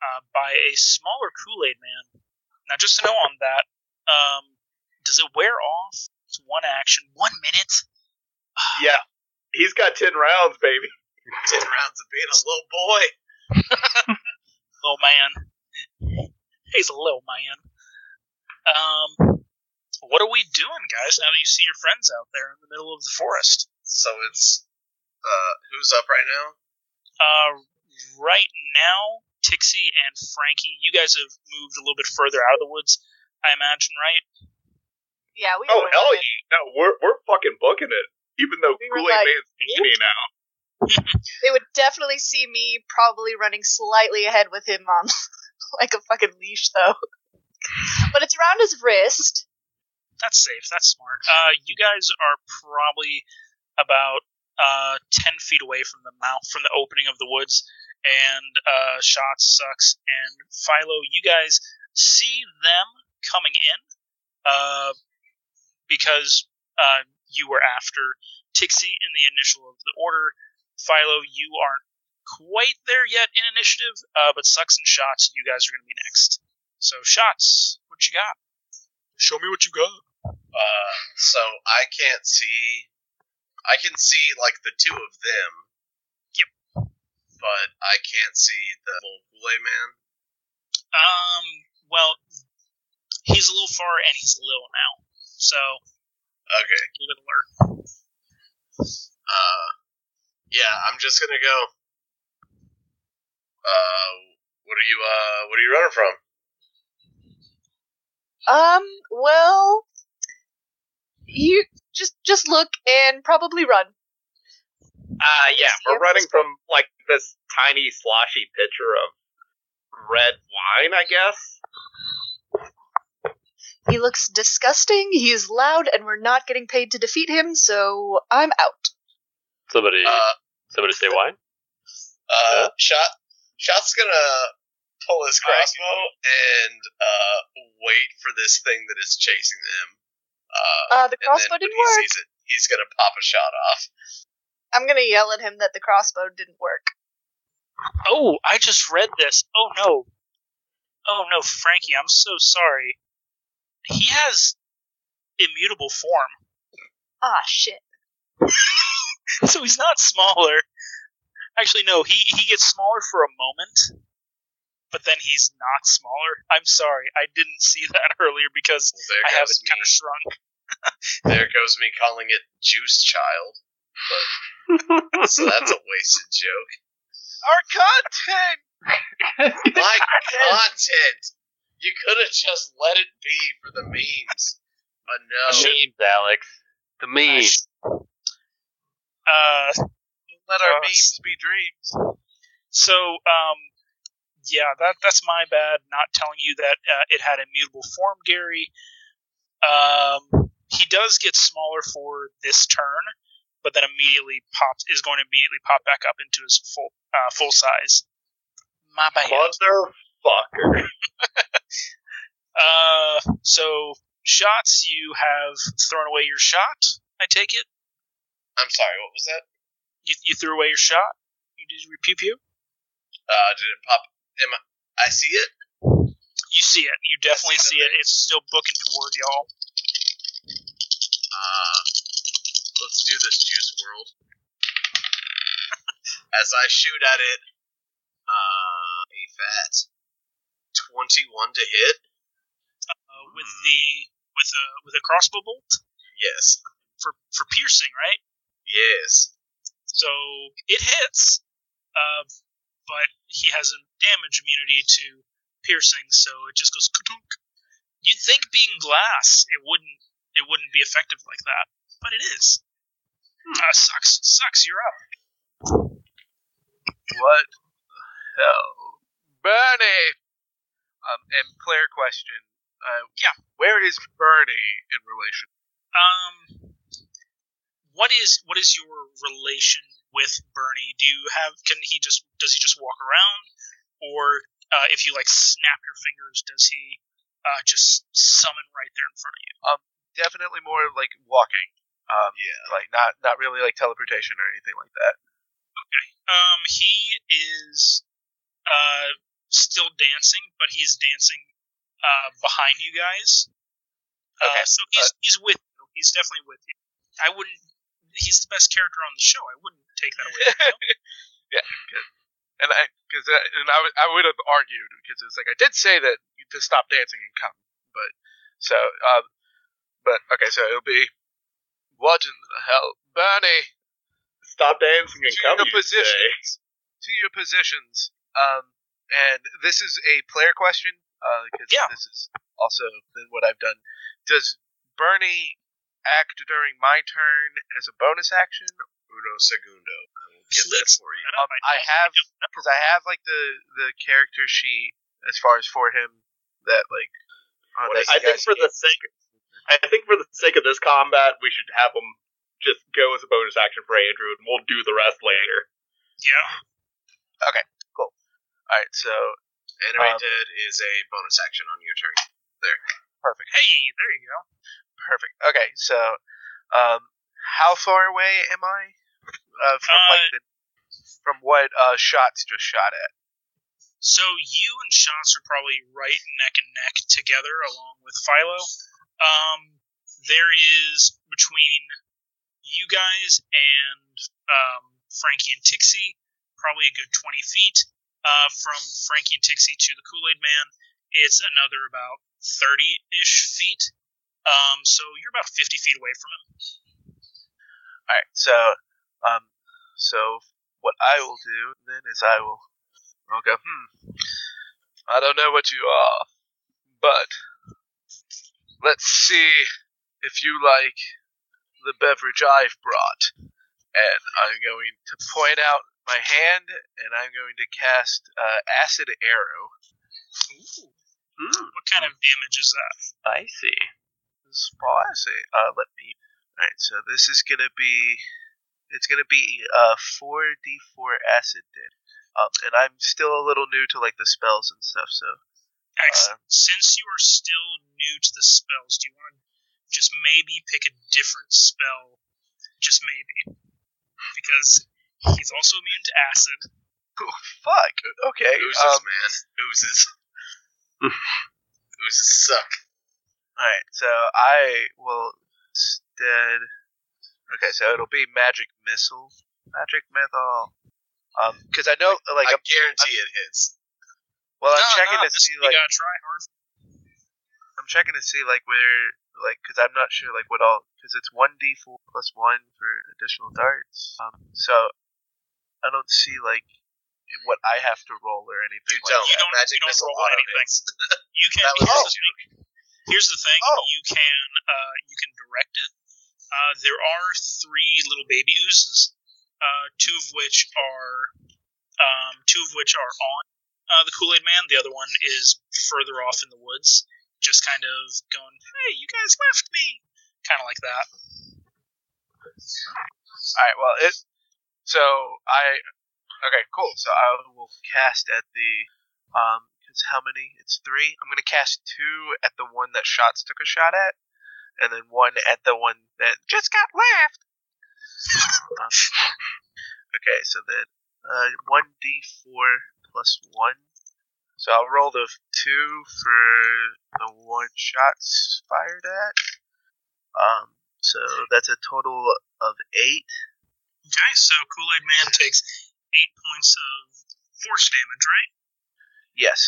uh, by a smaller Kool Aid Man. Now, just to know on that, um, does it wear off? It's one action, one minute. Yeah, he's got ten rounds, baby. Ten rounds of being a little boy. little man. He's a little man. Um, what are we doing, guys? Now that you see your friends out there in the middle of the forest. So it's uh, who's up right now? Uh, right now, Tixie and Frankie, you guys have moved a little bit further out of the woods, I imagine, right? Yeah, we Oh were hell yeah! No, we're we're fucking booking it. Even though We were Kool Aid like, Man's skinny now. They would definitely see me probably running slightly ahead with him on like a fucking leash, though. But it's around his wrist. That's safe. That's smart. Uh, you guys are probably about uh, ten feet away from the mouth, from the opening of the woods, and uh, shots sucks and Philo. You guys see them coming in, uh, because uh, you were after Tixie in the initial of the order. Philo, you aren't quite there yet in initiative, uh, but sucks and shots. You guys are going to be next. So shots, what you got? Show me what you got. Uh, so I can't see. I can see like the two of them. Yep. But I can't see the little Kool Aid Man. Um, well, he's a little far and he's a little now, so Okay. littler. Uh, yeah, I'm just gonna go. Uh, what are you? Uh, what are you running from? Um, well, you just just look and probably run. Uh, yeah, we're running from like this tiny sloshy pitcher of red wine, I guess. He looks disgusting. He is loud, and we're not getting paid to defeat him. So I'm out. Somebody, Uh, somebody say wine. uh, shot. Shot's gonna pull his crossbow and uh wait for this thing that is chasing them. Uh, Uh, the and then crossbow when didn't he work. sees it, he's gonna pop a shot off. I'm gonna yell at him that the crossbow didn't work. Oh, I just read this. Oh no. Oh no, Frankie, I'm so sorry. He has immutable form. Ah, shit. so he's not smaller. Actually, no, he, he gets smaller for a moment, but then he's not smaller. I'm sorry, I didn't see that earlier because Well, I have goes it kind of shrunk. There goes me calling it Juice Child. But so that's a wasted joke. Our content. My content. You could have just let it be for the memes. But no. The memes, Alex. The memes. Uh, Let our Uh, memes be dreams. so, um, yeah, that that's my bad, not telling you that uh, it had immutable form, Gary. Um, he does get smaller for this turn, but then immediately pops is going to immediately pop back up into his full uh, full size. My bad. Motherfucker. Uh, so shots, you have thrown away your shot. I take it. I'm sorry, what was that? You, you threw away your shot. You did your pew pew. Uh, did it pop? Am I, I see it? You see it. You definitely see see it. It's still booking toward y'all. Uh, let's do this Juice World. As I shoot at it, uh, a fat 21 to hit. Uh, with the with a with a crossbow bolt Yes. for for piercing, right? Yes. So it hits, uh, but he has a damage immunity to piercing, so it just goes ka-dunk. You'd think being glass, it wouldn't it wouldn't be effective like that, but it is. Uh, sucks, sucks. You're up. What the hell? Bernie! Um, and player question. uh, yeah, where is Bernie in relation? Um, what is what is your relation with Bernie? Do you have can he just does he just walk around, or uh, if you like snap your fingers, does he uh, just summon right there in front of you? Um, definitely more like walking. Um, Yeah. like not not really like teleportation or anything like that. Okay. Um, he is uh still dancing, but he's dancing uh behind you guys. Uh, Okay, so he's he's with you. He's definitely with you. I wouldn't. He's the best character on the show. I wouldn't take that away. From him. yeah, good. And I because and I, would- I would have argued because it's like I did say that you to stop dancing and come, but so um, but okay, so it'll be what in the hell, Bernie? Stop dancing and to come. your you say. positions. To your positions. Um, and this is a player question. Uh, Yeah. this is also then what I've done. Does Bernie act during my turn as a bonus action? Uno segundo. I will get that for you. Um, I have because I have like the the character sheet as far as for him that like. Uh, What that is you I think for the sake, I think for the sake of this combat, we should have him just go as a bonus action for Andrew, and we'll do the rest later. Yeah. Okay. Cool. All right, so Animate Um, Dead is a bonus action on your turn. There. Perfect. Hey, there you go. Perfect. Okay, so um, how far away am I uh, from like the from what uh, shots just shot at? So you and Shots are probably right neck and neck together, along with Philo. Um, there is between you guys and um, Frankie and Tixie probably a good 20 feet. Uh, from Frankie and Tixie to the Kool Aid Man, it's another about 30 ish feet. Um, so you're about 50 feet away from him. All right, so um, so what I will do then is I will I'll go. Hmm. I don't know what you are, but let's see if you like the beverage I've brought. And I'm going to point out my hand, and I'm going to cast uh, acid arrow. Hmm, What kind of damage is that? spicy. Spicy. Uh, let me. All right, so this is gonna be. It's gonna be uh 4d4 acid damage. Um, and I'm still a little new to like the spells and stuff, so Excellent. Since you are still new to the spells, do you want to just maybe pick a different spell? Just maybe. Because he's also immune to acid. Oh, fuck. Okay. Oozes, Um, man. Oozes. Oozes suck. all right, so I will instead. Okay, so it'll be magic missile, magic missile. Um, because I know like I I'm, guarantee it hits. Well, I'm No, checking no, to see like gotta try hard. I'm checking to see like where like because I'm not sure like what all because it's one d4 plus one for additional darts. Um, so I don't see like what I have to roll or anything. You like don't. You don't- Magic you don't roll anything. You can. That was here's, the thing. here's the thing. Oh. You can. Uh, you can direct it. Uh, there are three little baby oozes. Uh, two of which are. Um, two of which are on uh, the Kool Aid Man. The other one is further off in the woods, just kind of going, "Hey, you guys left me," kind of like that. All right. Well, it. So I. Okay. Cool. So I will cast at the. Um. Because how many? It's three. I'm gonna cast two at the one that shots took a shot at, and then one at the one that just got left. Um, okay. So then, uh, one d4 plus one. So I'll roll the two for the one shots fired at. Um. So that's a total of eight. Okay, so Kool Aid Man takes eight points of force damage, right? Yes.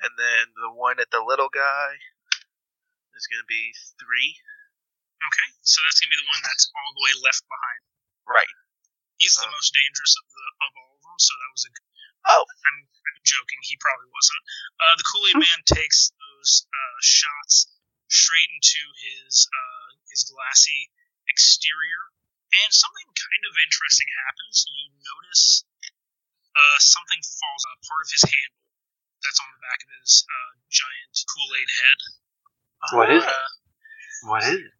And then the one at the little guy is going to be three. Okay, so that's gonna be the one that's all the way left behind. Right. He's the Uh. most dangerous of the of all of them, so that was a. good- Oh. I'm, I'm joking. He probably wasn't. Uh, the Kool Aid Man takes those uh, shots straight into his uh, his glassy exterior, and something kind of interesting happens. You notice uh, something falls. Uh, part of his handle that's on the back of his uh, giant Kool Aid head. What is it? Uh, What is it?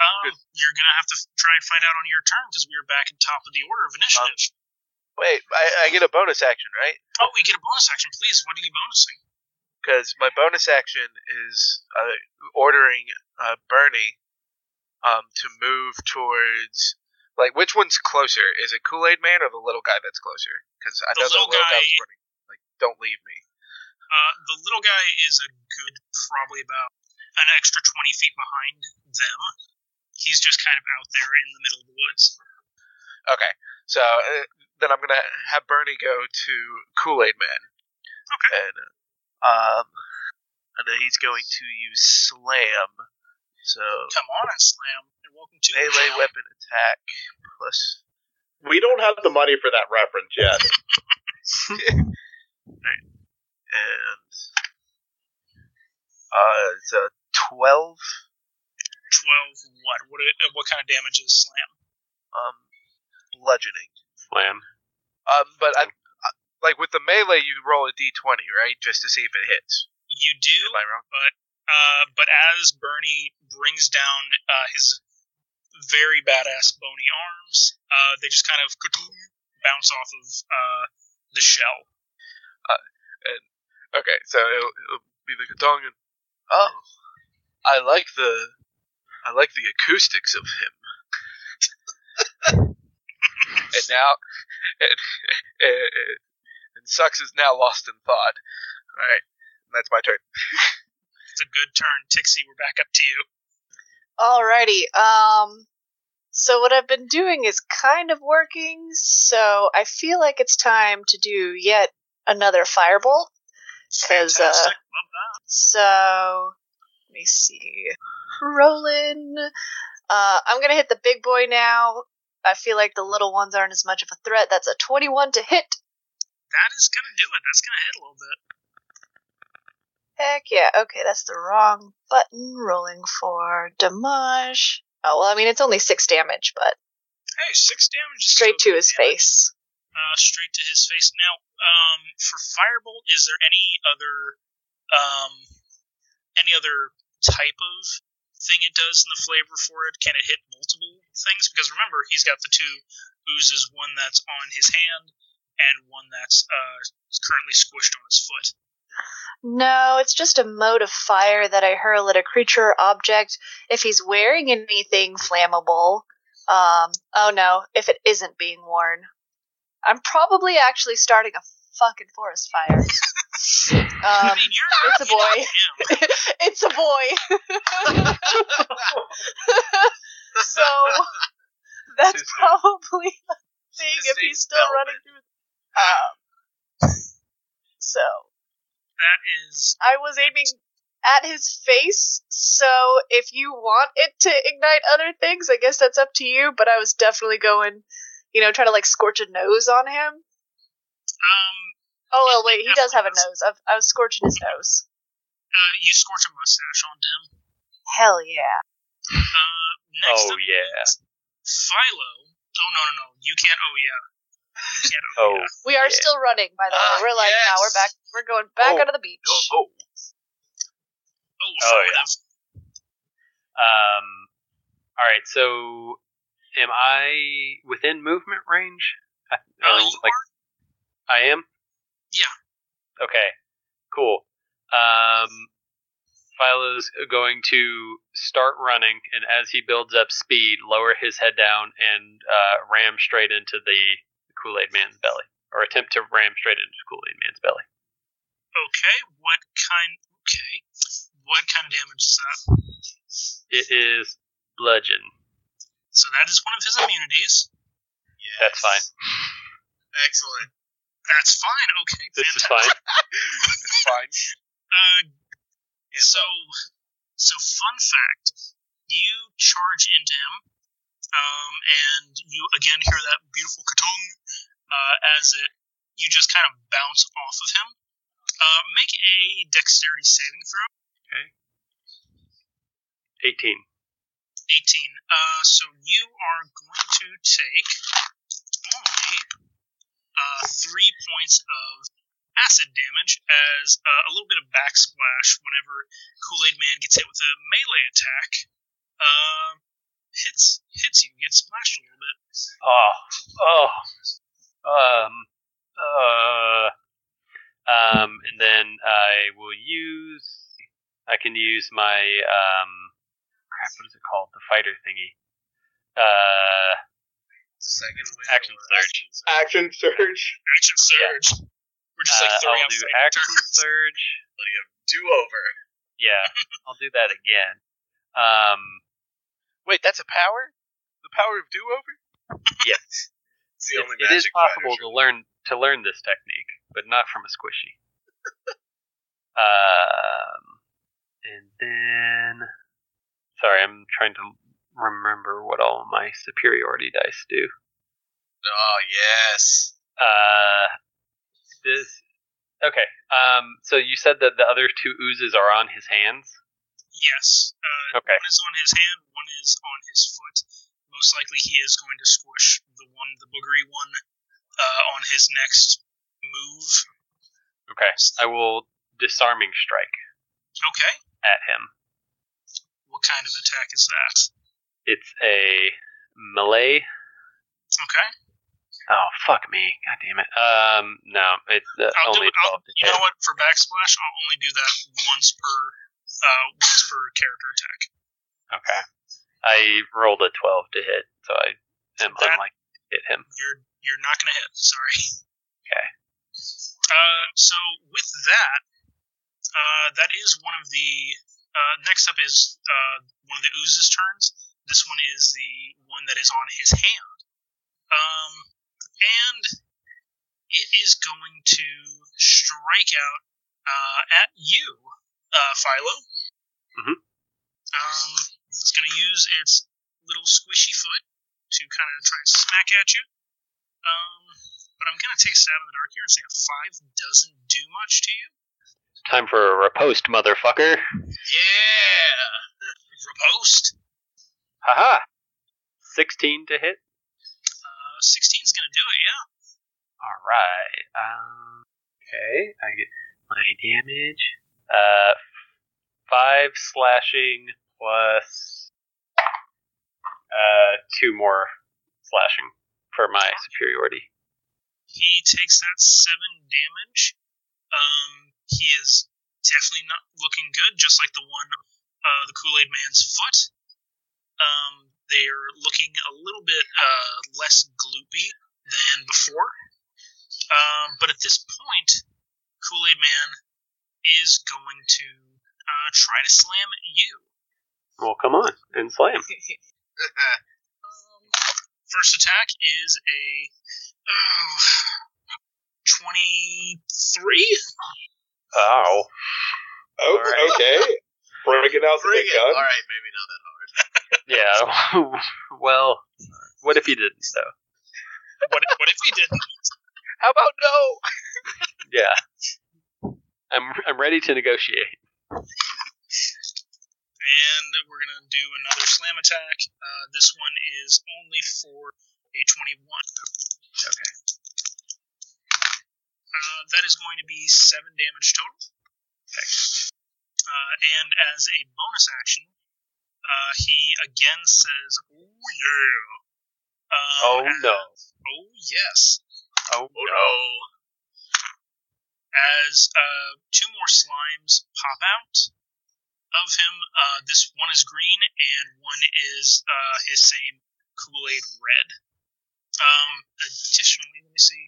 um, you're gonna have to f- try and find out on your turn because we are back at top of the order of initiative. Wait, I, I get a bonus action, right? oh, we get a bonus action, please. What are you bonusing? Because my bonus action is uh, ordering uh, Bernie um, to move towards. Like, which one's closer? Is it Kool Aid Man or the little guy that's closer? Because I know the little little guy guy- was running. Like, don't leave me. Uh, the little guy is a good, probably about an extra 20 feet behind them. He's just kind of out there in the middle of the woods. Okay, so uh, then I'm gonna have Bernie go to Kool Aid Man, Okay. and um, and then he's going to use Slam. So Come on and slam. And welcome to melee weapon attack plus. We don't have the money for that reference yet. and uh, it's a twelve. 12 what? What, uh, what kind of damage is slam? Um, bludgeoning. Slam. Um, but I, I, like with the melee, you roll a d20, right, just to see if it hits. You do, Am I wrong? uh, but as Bernie brings down uh, his very badass bony arms, uh, they just kind of bounce off of uh, the shell. And, Okay, so it'll, it'll be the Katong and oh, I like the I like the acoustics of him. and now, and, and, and Sucks is now lost in thought. All right, that's my turn. It's a good turn. Tixie, we're back up to you. Alrighty. Um. So what I've been doing is kind of working. So I feel like it's time to do yet another firebolt. 'Cause, uh, Fantastic. Love that. So let me see. Rolling. Uh, I'm gonna hit the big boy now. I feel like the little ones aren't as much of a threat. That's a 21 to hit. That is gonna do it. That's gonna hit a little bit. Heck yeah. Okay, that's the wrong button. Rolling for damage. Oh well, I mean it's only six damage, but Hey, six damage is straight to his damage. face. Uh, straight to his face. Now, um, for firebolt, is there any other, um, any other type of thing it does in the flavor for it? Can it hit multiple things? Because remember, he's got the two oozes, one that's on his hand and one that's uh, currently squished on his foot. No, it's just a mote of fire that I hurl at a creature or object if he's wearing anything flammable. Um, oh no, if it isn't being worn. I'm probably actually starting a fucking forest fire. I um, mean, you're it's a boy. it's a boy. so that's probably a thing if he's still running through. Um, so That is I was aiming at his face. So if you want it to ignite other things, I guess that's up to you. But I was definitely going, you know, trying to like scorch a nose on him. Um. Oh well, wait, he does have a nose. I've, I was scorching his nose. Uh, you scorch a mustache on Dim. Hell yeah. Uh, next Oh up yeah. Philo. Oh no no no! You can't. Oh yeah. You can't. Oh, Oh. yeah. We are Yeah. still running, by the way. Ah, We're like, now we're back. We're going back Oh, onto the beach. Oh, Oh, Oh, affirmative. Um. All right. So, am I within movement range? I, Uh, or, you like are. I am. Yeah. Okay. Cool. Um. Philo's going to start running, and as he builds up speed, lower his head down and uh, ram straight into the Kool Aid Man's belly, or attempt to ram straight into Kool Aid Man's belly. Okay. What kind? Okay. What kind of damage is that? It is bludgeon. So that is one of his immunities. Yes. That's fine. Excellent. That's fine. Okay. This is fantastic. fine. fine. Uh, And, so, so fun fact: you charge into him, um, and you again hear that beautiful katung uh, as it you just kind of bounce off of him. Uh, make a dexterity saving throw. Okay. 18. 18. Uh, so you are going to take only uh, three points of acid damage as uh, a little bit of backsplash whenever Kool Aid Man gets hit with a melee attack. Uh, hits hits you, gets splashed a little bit. Oh, oh, um, uh, um, and then I will use. I can use my um, crap. What is it called? The fighter thingy. Uh, Second Wind. Action or surge. Action surge. Action surge. We're just like uh, throwing I'll out do fighting action terms. surge. Do over. Yeah, I'll do that again. Um, Wait, that's a power? The power of do over? yes, It's the it, only it is possible to learn to learn this technique, but not from a squishy. um, and then, sorry, I'm trying to remember what all my superiority dice do. Oh yes. Uh, this okay. Um, so you said that the other two oozes are on his hands. Yes. Uh, Okay. One is on his hand, one is on his foot. Most likely he is going to squish the one, the boogery one, uh, on his next move. Okay, I will disarming strike Okay. at him. What kind of attack is that? It's a melee. Okay. Oh fuck me! God damn it. Um, no, it's uh, I'll only. I'll, twelve you know what? For backsplash, I'll only do that once per, uh, once per character attack. Okay. I rolled a twelve to hit, so I am That- unlikely to hit him. You're you're not gonna hit. Sorry. Okay. Uh, so with that, uh, that is one of the. Uh, next up is uh, one of the oozes turns. This one is the one that is on his hand. Um, and it is going to strike out uh, at you, uh, Philo. Mhm. Um, it's going to use its little squishy foot to kind of try and smack at you. Um, but I'm going to take a stab in the dark here and say a five doesn't do much to you. Time for a riposte, motherfucker. Yeah. Repost. Haha. Sixteen to hit. Uh, 16 is going to do it, yeah. All right. Um, okay, I get my damage. Uh, five slashing plus uh two more slashing for my superiority. He takes that seven damage. Um, he is definitely not looking good, just like the one, uh, the Kool Aid Man's foot. Um, they are looking a little bit uh, less gloopy than before. Um, but at this point, Kool Aid Man is going to uh, try to slam you. Well, come on and slam. Um, first attack is a oh, 23. Oh. Oh, Alright. okay. Breaking out the Bring big it. gun. All right, maybe not that hard. Yeah. well, what if he didn't though? What, what if he didn't? How about no? Yeah. I'm I'm ready to negotiate. And we're going to do another slam attack. Uh, this one is only for a 21. Okay. Uh, that is going to be 7 damage total. Okay. Uh, and as a bonus action, uh, he again says, Oh, yeah. Um, Oh as- no. Oh, yes. Oh, Oh no. no. as uh, two more slimes pop out of him. Uh, this one is green, and one is uh, his same Kool Aid red. Um, additionally, let me see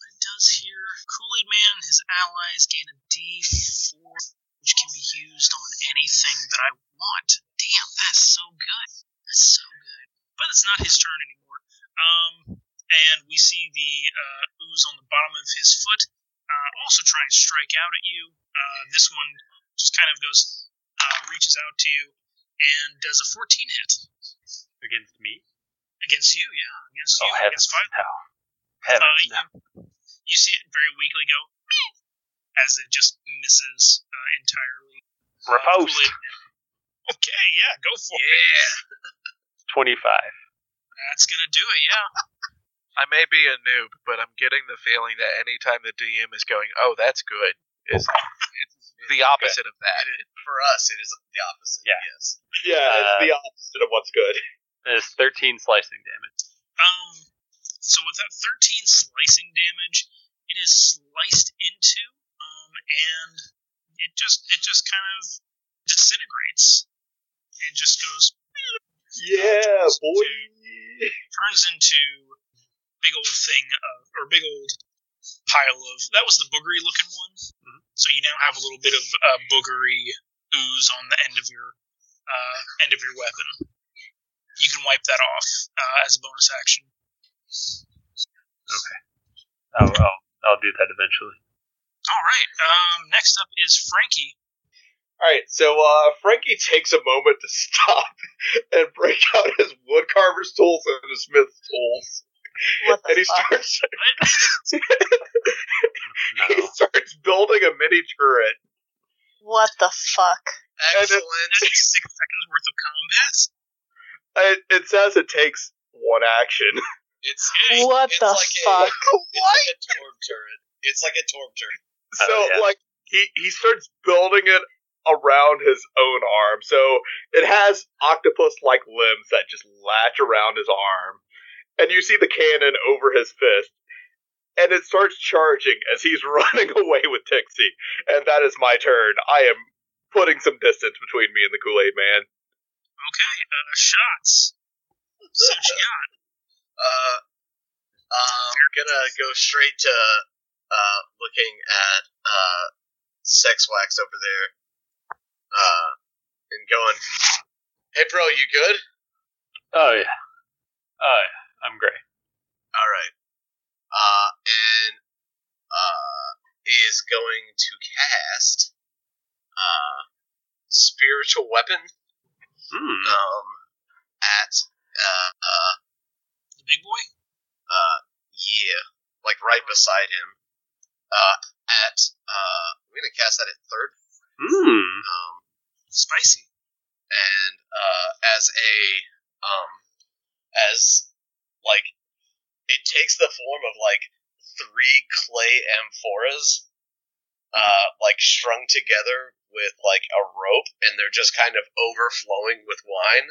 what it does here. Kool Aid Man and his allies gain a D4, which can be used on anything that I want. Damn, that's so good. That's so good. But it's not his turn anymore. Um, and we see the uh, ooze on the bottom of his foot uh, also try and strike out at you. Uh, this one just kind of goes, uh, reaches out to you, and does a 14 hit Against me? against you. Yeah, against you. Oh heavens against five. no. Heavens Uh, no. You see it very weakly go as it just misses uh, entirely. Riposte. Kool-Aid Man. Okay, yeah, go for it. Yeah. Twenty five. That's gonna do it. Yeah. I may be a noob, but I'm getting the feeling that anytime the DM is going, "Oh, that's good," is it's the opposite of that. It, for us, it is the opposite. Yeah. Yes. Yeah, Uh, it's the opposite of what's good. It's 13 slicing damage. Um, so with that 13 slicing damage, it is sliced into, um, and it just it just kind of disintegrates and just goes Yeah, boy. turns into big old thing of, or big old pile of that was the boogery looking one. So you now have a little bit of uh, boogery ooze on the end of your uh, end of your weapon. You can wipe that off uh, as a bonus action. I'll, I'll, I'll do that eventually. All right. Um, next up is Frankie. All right, so uh, Frankie takes a moment to stop and break out his woodcarver's tools and his smith's tools, What and he fuck? starts he starts building a mini turret. What the fuck? And it- Excellent. Six seconds worth of combat. It, it says it takes one action. It's What it's the like a, fuck? It's like a torb turret. It's like a torb turret. So Oh, yeah. like he he starts building it around his own arm. So it has octopus like limbs that just latch around his arm. And you see the cannon over his fist. And it starts charging as he's running away with Tixie. And that is my turn. I am putting some distance between me and the Kool-Aid man. Okay. Uh, shots. So what you got? Uh, I'm gonna go straight to uh, looking at uh, Sex Wax over there, uh, and going, "Hey, bro, you good? Oh, yeah. Oh, yeah. I'm great. All right." Uh, and uh, is going to cast uh, spiritual weapon Hmm. um at uh uh The big boy. uh yeah like right beside him uh at uh I'm gonna cast that at third Hmm. um Spicy. and uh as a um as like it takes the form of like three clay amphoras uh like strung together with like a rope and they're just kind of overflowing with wine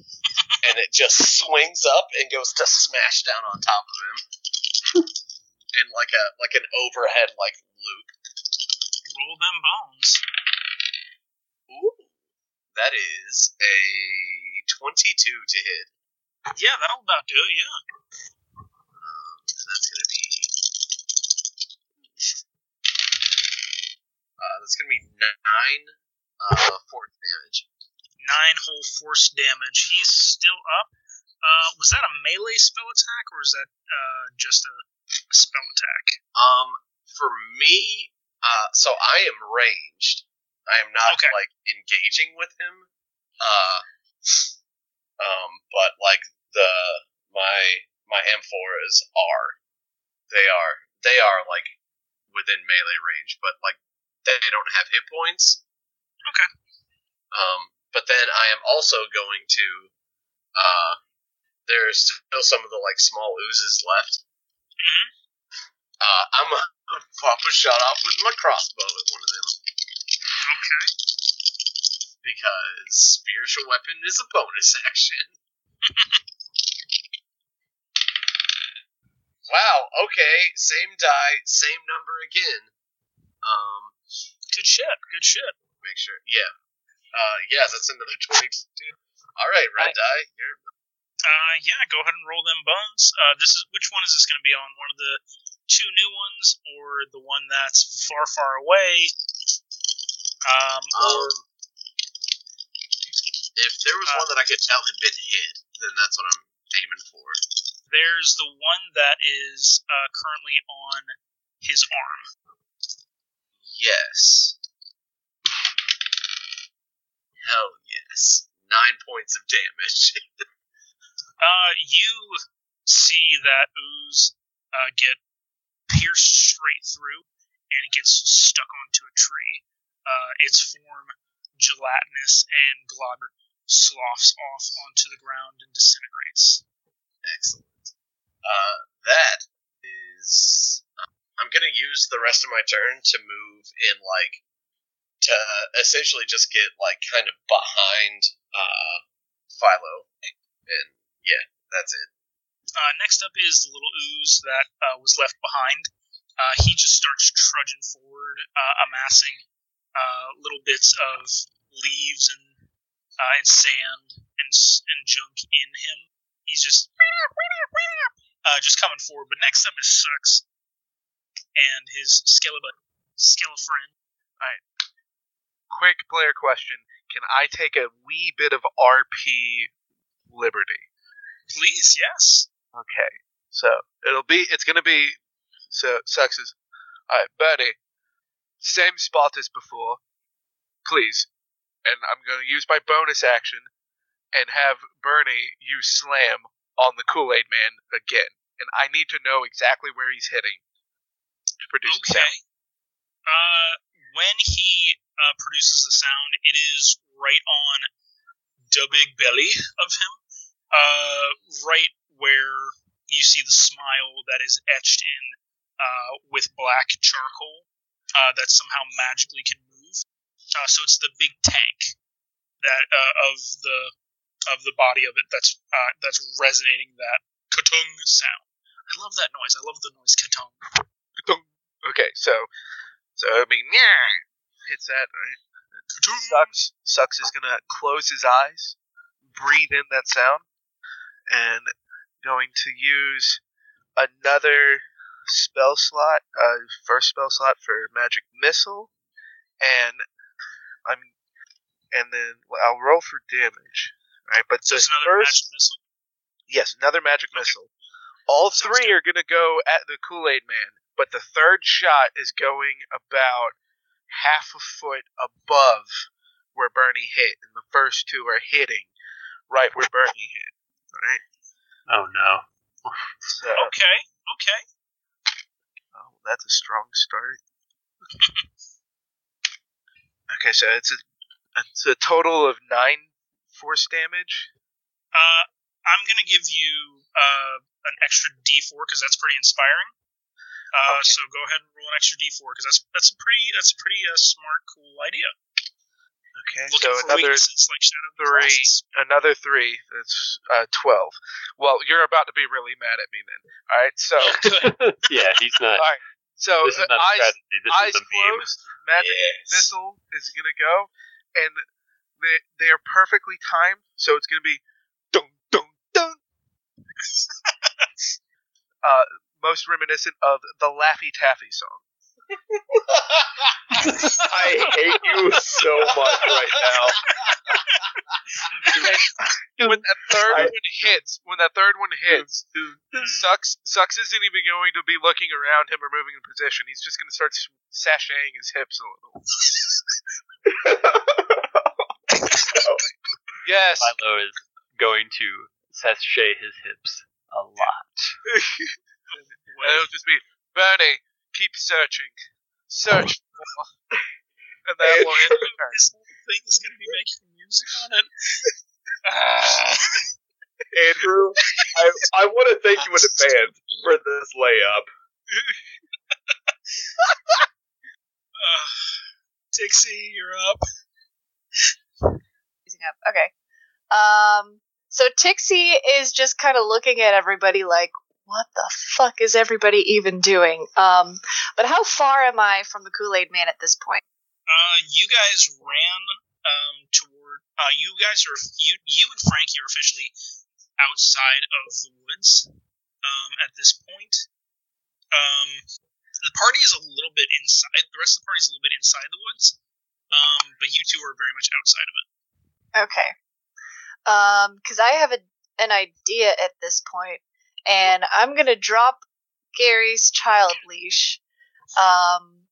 and it just swings up and goes to smash down on top of him in like a like an overhead like loop Roll them bones. Ooh. That is a 22 to hit Yeah, that'll about do it. Yeah. and that's gonna be uh, that's gonna be nine uh, force damage. Nine whole force damage. He's still up. Uh, was that a melee spell attack or is that uh, just a, a spell attack? Um, for me, uh, so I am ranged. I am not Okay. like engaging with him. Uh, um, but like the my my amphoras are, they are they are like within melee range, but like they don't have hit points. Okay. Um, but then I am also going to, uh, there's still some of the like small oozes left. Mhm. Uh, I'm gonna pop a shot off with my crossbow at one of them Okay. because spiritual weapon is a bonus action. wow. Okay. Same die, same number again. Um, Good shit. Good shit. make sure. Yeah. Uh, yeah. That's another twenty-two. All right, red Right. die. You're Uh, yeah, go ahead and roll them bones. Uh, this is which one is this going to be on? One of the two new ones, or the one that's far, far away? Um, or Um, if there was uh, one that I could tell had been hit, then that's what I'm aiming for. there's the one that is uh, currently on his arm. Yes. Hell yes. Nine points of damage. Uh, you see that ooze uh, get pierced straight through, and it gets stuck onto a tree uh, its form gelatinous and globber sloughs off onto the ground and disintegrates. Excellent. Uh, that is. Uh, I'm gonna use the rest of my turn to move in like to essentially just get like kind of behind uh, Philo, and yeah, that's it. Uh, next up is the little ooze that uh, was left behind. Uh, he just starts trudging forward, uh, amassing uh, little bits of leaves and uh, and sand and and junk in him. He's just uh, just coming forward. But next up is Sucks and his Skeleton Skelefriend. All right. Quick player question: Can I take a wee bit of RP liberty? Please, yes. Okay, so it'll be it's gonna be so sucks is all right, Bernie. Same spot as before, please. And I'm gonna use my bonus action and have Bernie use slam on the Kool Aid Man again. And I need to know exactly where he's hitting to produce the Okay. sound. Uh, when he uh, produces the sound, it is right on the big belly of him, uh, right where you see the smile that is etched in uh, with black charcoal uh, that somehow magically can move. Uh, so it's the big tank that uh, of the of the body of it that's uh, that's resonating that katung sound. I love that noise. I love the noise katung. Okay, so so I mean, yeah, hits that right. Sucks. Sucks is gonna close his eyes, breathe in that sound, and going to use another spell slot, uh, first spell slot for magic missile, and I'm, and then I'll roll for damage. Right, but So the it's another magic first, missile. yes, another magic missile. All Sounds three are gonna go at the Kool Aid Man, but the third shot is going about half a foot above where Bernie hit, and the first two are hitting right where Bernie hit. Right. Oh no. So, Okay, okay. That's a strong start. okay, so it's a it's a total of nine force damage. Uh, I'm gonna give you uh, an extra D4 because that's pretty inspiring. Uh, Okay. So go ahead and roll an extra D4 because that's that's a pretty that's a pretty uh, smart, cool idea. Okay, Looking so another like Shadow of the three, another three. That's uh, twelve. Well, you're about to be really mad at me then. All right, so yeah, he's not. all right, so This is uh, not a eyes strategy. This eyes is a meme. closed, magic Yes. missile is gonna go, and they they are perfectly timed, so it's gonna be dun dun dun. uh, most reminiscent of the Laffy Taffy song. I hate you so much right now. when that third I- one hits, when that third one hits, sucks sucks isn't even going to be looking around him or moving in position. He's just going to start s- sashaying his hips a little. Yes. Milo is going to sashay his hips a lot. And it'll just be Bernie, keep searching, search, and that will end the turn. this whole thing is gonna be making music on it. Ah. Andrew, I, I want to thank you in advance for this layup. Uh, Dixie, you're up. Up. Okay. Um. So Tixie is just kind of looking at everybody like, what the fuck is everybody even doing? Um. But how far am I from the Kool Aid Man at this point? Uh, you guys ran um toward. Uh, you guys are you you and Frankie are officially outside of the woods. Um, at this point, um, the party is a little bit inside. The rest of the party is a little bit inside the woods. Um, but you two are very much outside of it. Okay. Um, because I have a, an idea at this point, and I'm gonna drop Gary's child leash. Um,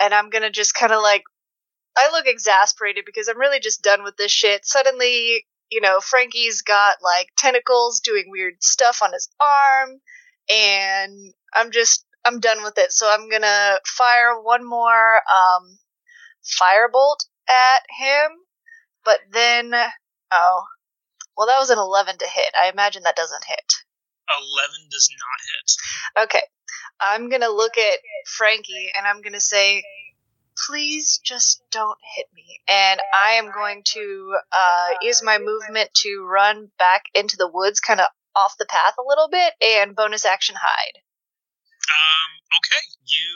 and I'm gonna just kind of like, I look exasperated because I'm really just done with this shit. Suddenly, you know, Frankie's got like tentacles doing weird stuff on his arm, and I'm just, I'm done with it. So I'm gonna fire one more, um, firebolt at him, but then Oh. Well, that was an 11 to hit. I imagine that doesn't hit. 11 does not hit. Okay. I'm gonna look at Frankie and I'm gonna say, please just don't hit me. And I am going to uh, use my movement to run back into the woods, kind of off the path a little bit, and bonus action hide. Um, okay, you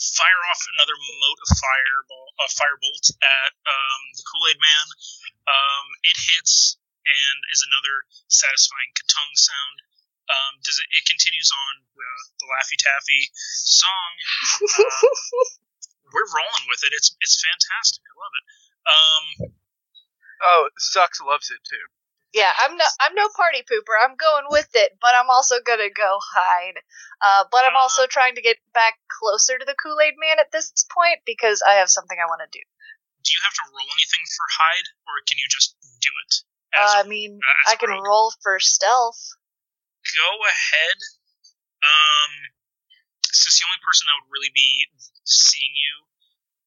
fire off another mote of fireball, a uh, firebolt at um, the Kool Aid Man. Um, it hits and is another satisfying katung sound. Um, does it? It continues on with the Laffy Taffy song. Uh, we're rolling with it. It's it's fantastic. I love it. Um, Oh, Sucks loves it too. Yeah, I'm no I'm no party pooper. I'm going with it, but I'm also gonna go hide. Uh, but I'm also trying to get back closer to the Kool Aid Man at this point because I have something I want to do. do you have to roll anything for hide, or can you just do it? Uh, I mean, as I can rogue? roll for stealth. Go ahead. Um, since the only person that would really be seeing you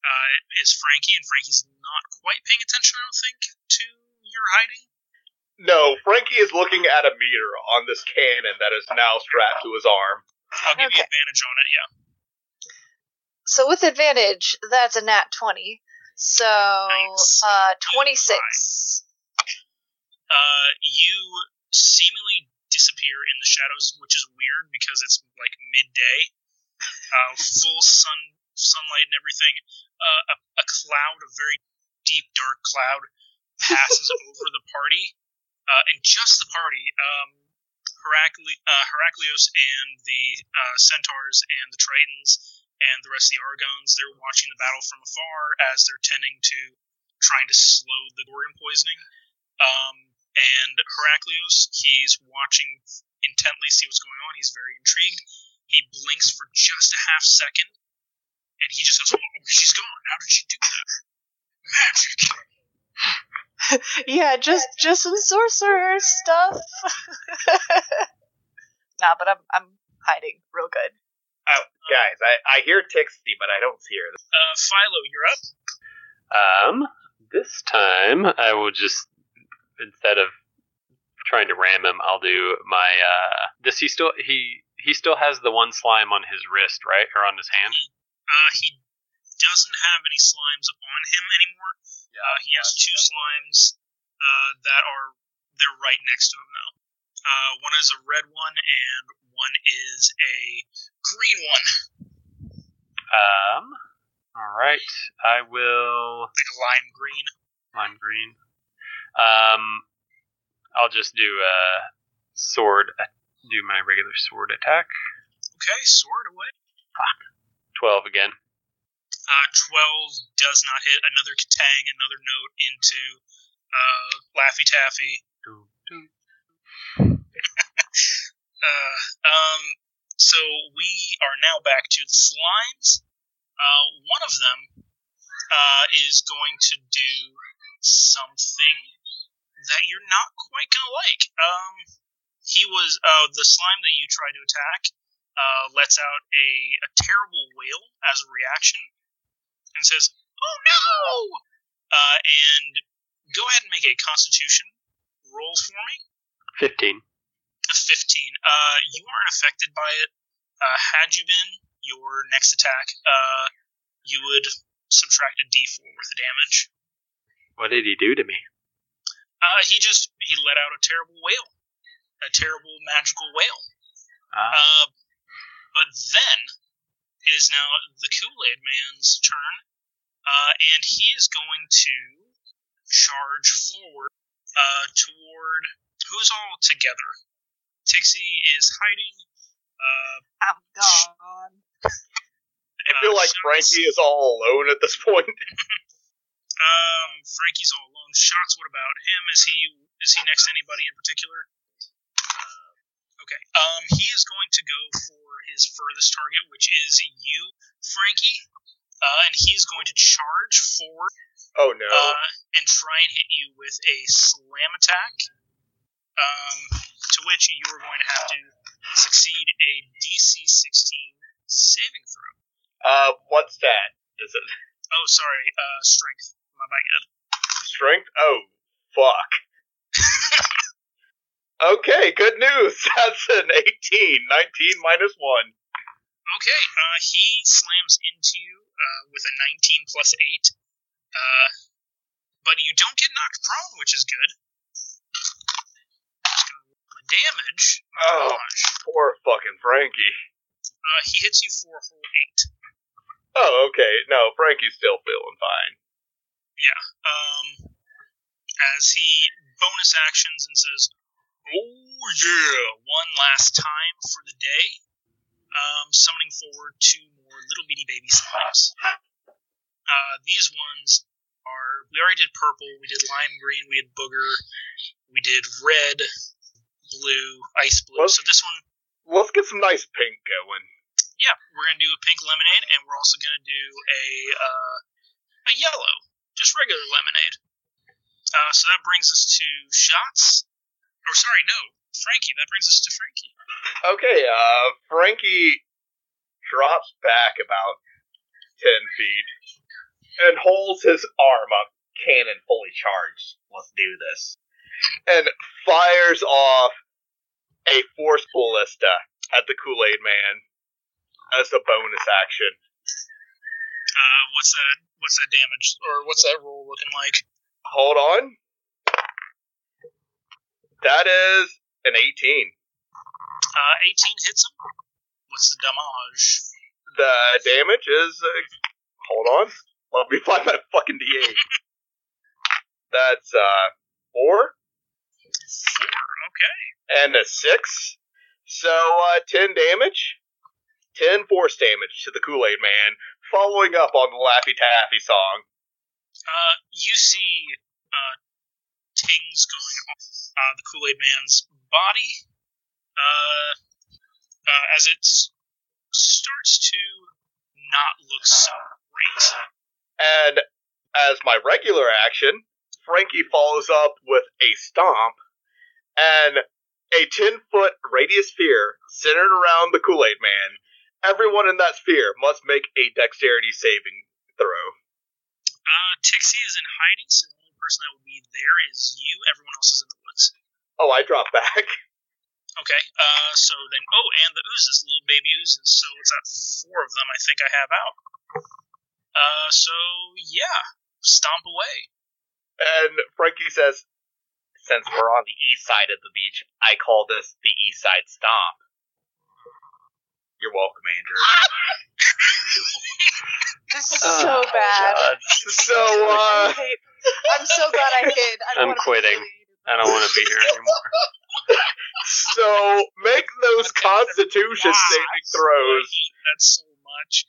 uh, is Frankie, and Frankie's not quite paying attention, I don't think, to your hiding. No, Frankie is looking at a meter on this cannon that is now strapped to his arm. I'll give you advantage on it. Yeah. So with advantage, that's a nat twenty. So Nice. uh, twenty six. Uh, you seemingly disappear in the shadows, which is weird because it's like midday, uh, full sun sunlight and everything. Uh, a, a cloud, a very deep dark cloud, passes over the party, uh, and just the party. Um, Heracle- uh, Heraclius and the uh, centaurs and the tritons and the rest of the argons they're watching the battle from afar as they're tending to trying to slow the Gorgon poisoning. Um, and Heraclius, he's watching intently, see what's going on. He's very intrigued. He blinks for just a half second, and he just goes, "Oh, she's gone! How did she do that? Magic!" Yeah, just just some sorcerer stuff. nah, but I'm I'm hiding real good. Oh, guys, I, I hear Tixie, but I don't see her. Uh, Philo, you're up. Um, this time I will just instead of trying to ram him, I'll do my. uh Does he still he he still has the one slime on his wrist, right, or on his hand? Uh, he doesn't have any slimes on him anymore. Uh, he has two slimes uh, that are they're right next to him though. Uh, one is a red one and one is a green one, Um. All right, I will like a lime green. lime green. Um, I'll just do a sword. Do my regular sword attack. Okay, sword away. Twelve again. Uh, 12 does not hit. Another Katang, another note into uh, Laffy Taffy. Uh, um, so we are now back to the slimes. Uh, one of them uh, is going to do something that you're not quite gonna like. Um, he was uh, the slime that you try to attack uh, lets out a, a terrible wail as a reaction and says, "Oh no!" Uh, and go ahead and make a Constitution roll for me. Fifteen. A 15. Uh, you aren't affected by it. Uh, had you been, your next attack, uh, you would subtract a d4 worth of damage. What did he do to me? Uh, he just he let out a terrible wail, a terrible magical wail. Ah, Uh, but then it is now the Kool Aid Man's turn, uh, and he is going to charge forward uh, toward who's all together. Tixie is hiding. Uh, I'm gone. I feel Uh, like shots. Frankie is all alone at this point. um, Frankie's all alone. Shots. What about him? Is he is he next to anybody in particular? Okay. Um, he is going to go for his furthest target, which is you, Frankie. Uh, and he's going to charge forward Oh no. uh, and try and hit you with a slam attack. Um, to which you are going to have to succeed a DC 16 saving throw. Uh, what's that? Is it Oh, sorry, uh, strength. My bad. strength? Oh, fuck. Okay, good news. That's an 18. 19 minus 1. Okay, uh, he slams into you uh, with a 19 plus 8. Uh, but you don't get knocked prone, which is good. My damage. Oh, Gosh. poor fucking Frankie. Uh, he hits you for a whole 8. Oh, okay. No, Frankie's still feeling fine. Um, as he bonus actions and says, "Oh yeah, one last time for the day." Um, summoning forward two more little bitty baby slimes. Uh, these ones are we already did purple, we did lime green, we did booger, we did red, blue, ice blue. Well- so this one, Let's get some nice pink going. yeah, we're gonna do a pink lemonade, and we're also gonna do a uh, a yellow, just regular lemonade. Uh, so that brings us to shots. Or sorry, no, Frankie. That brings us to Frankie. Okay, uh, Frankie drops back about 10 feet and holds his arm up, cannon fully charged. Let's do this. And fires off a force ballista at the Kool Aid Man as a bonus action. Uh, what's that? What's that damage? Or what's that roll looking like? Hold on. That is an 18. Uh, 18 hits him. What's the damage? The damage is. Uh, hold on. Let me find my fucking D8. That's, uh, 4 Four. Okay. and a 6. So, uh, 10 damage. 10 force damage to the Kool Aid Man, following up on the Laffy Taffy song. Uh, you see uh, tings going off uh, the Kool Aid Man's body uh, uh, as it starts to not look so great. And as my regular action, Frankie follows up with a stomp and a 10 foot radius sphere centered around the Kool Aid Man. Everyone in that sphere must make a dexterity saving throw. Uh, Tixie is in hiding, so the only person that would be there is you. Everyone else is in the woods. Oh, I drop back. Okay. Uh, so then, oh, and the oozes, little baby oozes. So what's that? Four of them, I think I have out. Uh, so yeah, stomp away. And Frankie says, Since we're on the east side of the beach, I call this the East Side Stomp. You're welcome, Andrew. This is Oh, so bad. God. So, I uh, hate- I'm so glad I hid. I I'm quitting. I don't want to be here anymore. so make those Constitution Wow. saving throws. That's so much.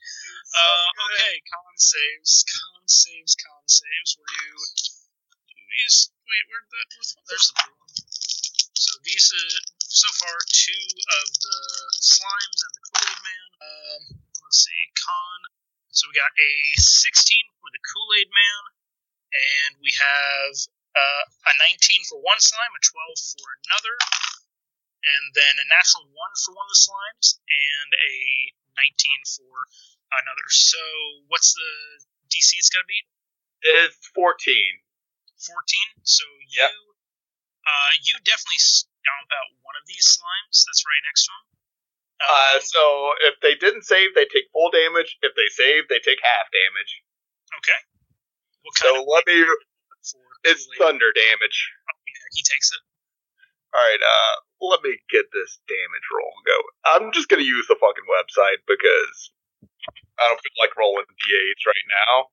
Uh, okay, con saves, con saves, con saves. We'll do, do these. Wait, where'd that? There's the blue one. So these, are so far, two of the slimes and the Kool Aid Man. Um, let's see, con. So we got a 16 for the Kool Aid Man, and we have uh, a 19 for one slime, a 12 for another, and then a natural one for one of the slimes, and a 19 for another. So what's the DC it's got to beat? It's 14. 14. So you, Yep. Uh, you definitely stomp out one of these slimes that's right next to him. Uh, Um, so if they didn't save, they take full damage. If they save, they take half damage. okay. So let me. It's thunder damage. Oh, yeah, he takes it. All right. Uh, let me get this damage roll going. I'm just gonna use the fucking website because I don't feel like rolling d8s right now.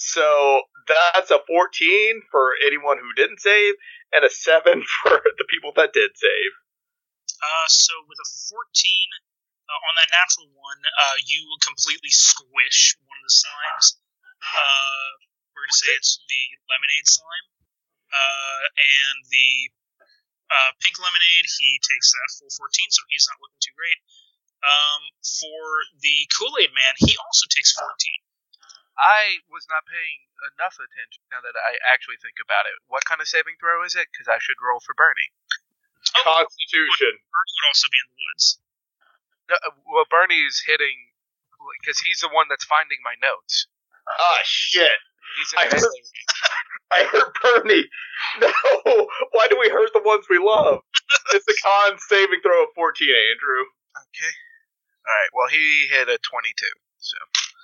So that's a 14 for anyone who didn't save, and a seven for the people that did save. Uh, so with a 14 uh, on that natural one, uh, you will completely squish one of the slimes. Uh, we're gonna say it's the lemonade slime. Uh, and the uh, pink lemonade, he takes that full 14, so he's not looking too great. Um, for the Kool Aid Man, he also takes 14. I was not paying enough attention now that I actually think about it. What kind of saving throw is it? Because I should roll for Bernie. Oh, Constitution. Bernie would also be in the woods. No, uh, well, Bernie's hitting because he's the one that's finding my notes. Ah, shit. He's I heard- I hurt Bernie. No, why do we hurt the ones we love? It's a con saving throw of 14, Andrew. Okay. All right. Well, he hit a 22. So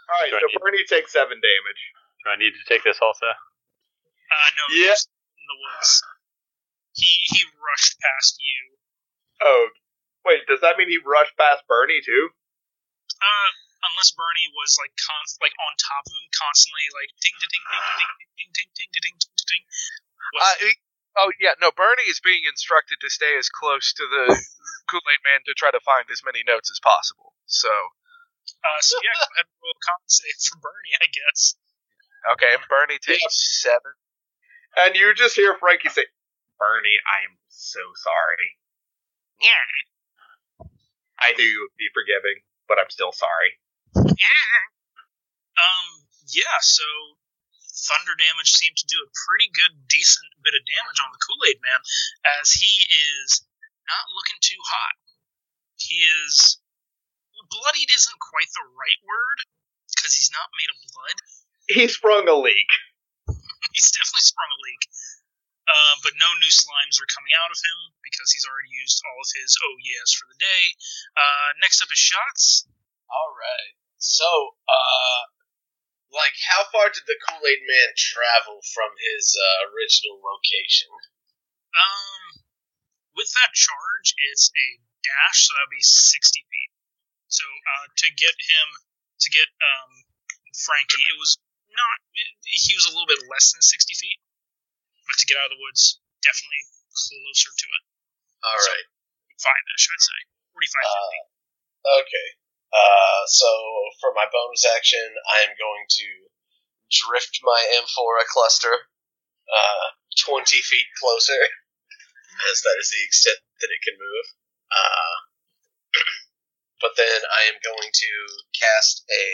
All right, Do so need- Bernie takes seven damage. Do I need to take this also? Uh, no, Yeah. he's in the woods. He he rushed past you. Oh, wait, does that mean he rushed past Bernie too? Uh, unless Bernie was like const like on top of him, constantly like ding ding ding ding ding ding ding ding ding ding ding ding. Was- Uh, he- oh yeah, no. Bernie is being instructed to stay as close to the Kool Aid Man to try to find as many notes as possible. So uh, so yeah, go ahead and roll a con save for Bernie, I guess. okay, and Bernie takes seven. And you just hear Frankie say, Bernie, I am so sorry. Yeah. I knew you would be forgiving, but I'm still sorry. Um, yeah, so thunder damage seemed to do a pretty good, decent bit of damage on the Kool Aid Man, as he is not looking too hot. He is bloodied isn't quite the right word because he's not made of blood. He sprung a leak. He's definitely sprung a leak. Uh, but no new slimes are coming out of him because he's already used all of his oh yes for the day. Uh, next up is shots. All right. So, uh, like, how far did the Kool Aid Man travel from his uh, original location? Um, with that charge, it's a dash, so that would be 60 feet. So uh, to get him, to get um, Frankie, it was not, he was a little bit less than 60 feet, but to get out of the woods, definitely closer to it. All So- right. Five ish, I'd say. 45 Uh, okay. Uh, so for my bonus action, I am going to drift my Amphora cluster uh, 20 feet closer, as that is the extent that it can move. Uh, but then I am going to cast a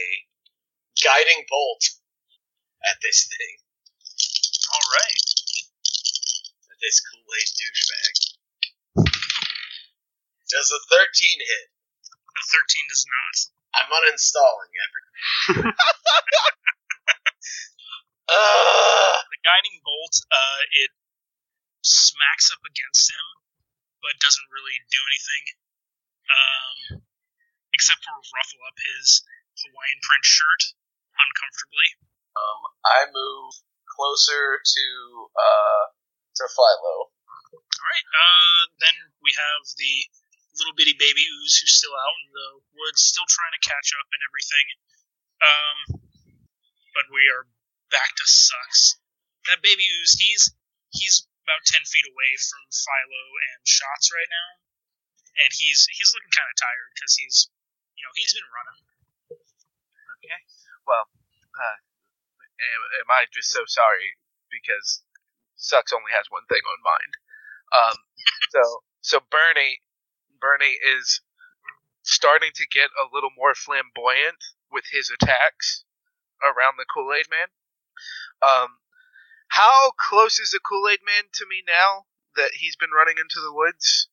guiding bolt at this thing, All right. at this Kool Aid douchebag. Does a 13 hit? A 13 does not. I'm uninstalling everything. uh, The guiding bolt, uh, it smacks up against him, but doesn't really do anything. Um, except for ruffle up his Hawaiian print shirt uncomfortably. um, I move closer to uh to Philo. Alright, uh, then we have the little bitty baby ooze who's still out in the woods, still trying to catch up and everything. Um, but we are back to sucks. That baby ooze, he's he's about ten feet away from Philo and Shots right now, and he's he's looking kind of tired because he's you know he's been running. Okay. Well, uh, am, am I just so sorry because Sucks only has one thing on mind. Um, so so Bernie Bernie is starting to get a little more flamboyant with his attacks around the Kool Aid Man. Um, how close is the Kool Aid Man to me now that he's been running into the woods?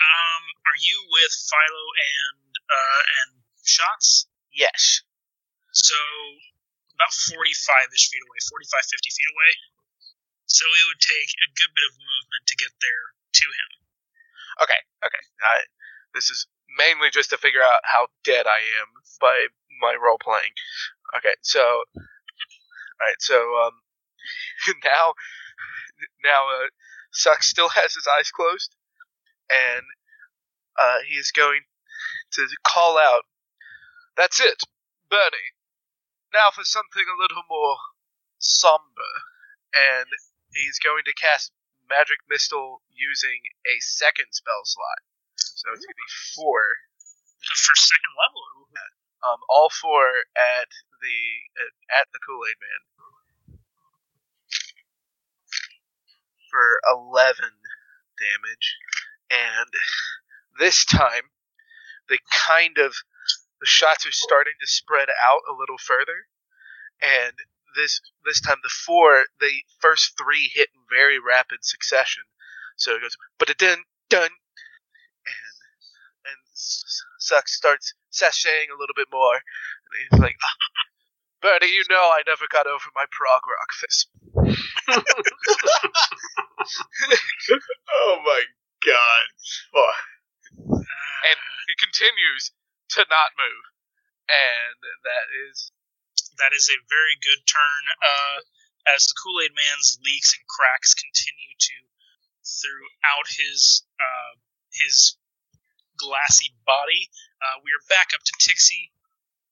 Um, are you with Philo and uh and Shots? Yes. So about 45-ish feet away, 45, 50 feet away. So it would take a good bit of movement to get there to him. Okay, okay. I, this is mainly just to figure out how dead I am by my role playing. Okay, so, all right, so um, now, now, uh, Suck still has his eyes closed, and uh, he is going to call out. That's it, Bernie. Now for something a little more somber, and he's going to cast Magic Missile using a second spell slot. So it's going to be four. For second level, Um, all four at the at, at the Kool Aid Man for eleven damage, and this time they kind of the shots are starting to spread out a little further, and this this time the four the first three hit in very rapid succession. So it goes but it done done and and S- Suck starts sashaying a little bit more. And he's like, "Ah, Bernie, you know I never got over my prog rock phase. Oh my god. Fuck. And he continues to not move. And that is That is a very good turn. Uh, as the Kool Aid Man's leaks and cracks continue to throughout his uh, his glassy body, uh, we are back up to Tixie.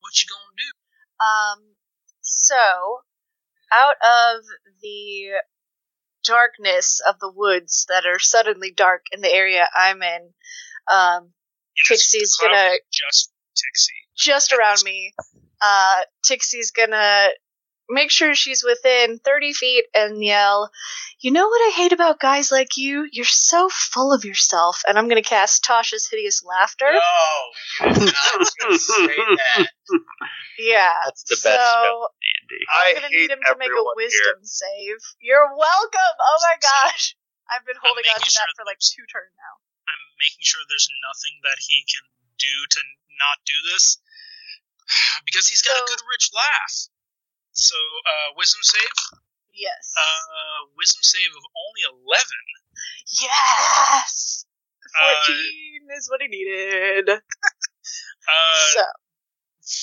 What you gonna do? Um, so, out of the darkness of the woods that are suddenly dark in the area I'm in, um, Tixie's gonna- just Tixie. just around me, uh, Tixie's gonna make sure she's within 30 feet and yell, You know what I hate about guys like you? You're so full of yourself. And I'm gonna cast Tasha's Hideous Laughter. No, you did not just say that. Yeah. That's the best so, spell. I'm gonna hate need him to make a everyone wisdom save. You're welcome. Oh my gosh. I've been holding on to sure that for like two turns now. I'm making sure there's nothing that he can do to not do this because he's got a good rich laugh. So, uh, wisdom save. Yes. Uh, wisdom save of only eleven. yes. Uh, 14 is what he needed. Uh, so,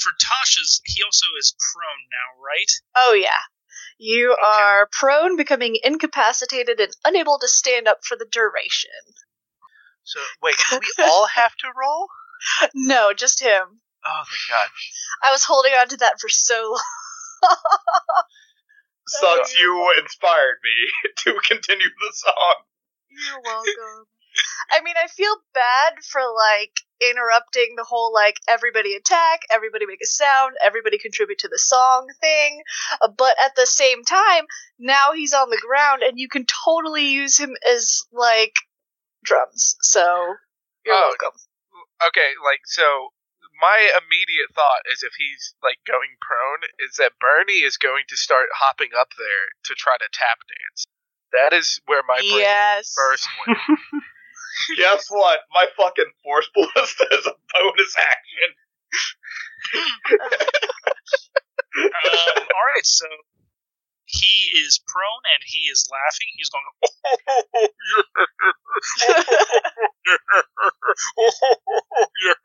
for Tasha's, he also is prone now, right? oh yeah. You are prone, becoming incapacitated, and unable to stand up for the duration. So wait, do we all have to roll? No, just him. Oh my god. I was holding on to that for so long. Sucks, you inspired me to continue the song. You're welcome. I mean, I feel bad for like interrupting the whole like everybody attack, everybody make a sound, everybody contribute to the song thing. uh, But at the same time, now he's on the ground and you can totally use him as like drums. So you're Oh, welcome. Okay, like so my immediate thought is if he's like going prone is that Bernie is going to start hopping up there to try to tap dance. That is where my brain Yes. first went. Guess what? My fucking force ballista is a bonus action. Um, all right, so he is prone and he is laughing. He's going, oh, yeah. oh, yeah.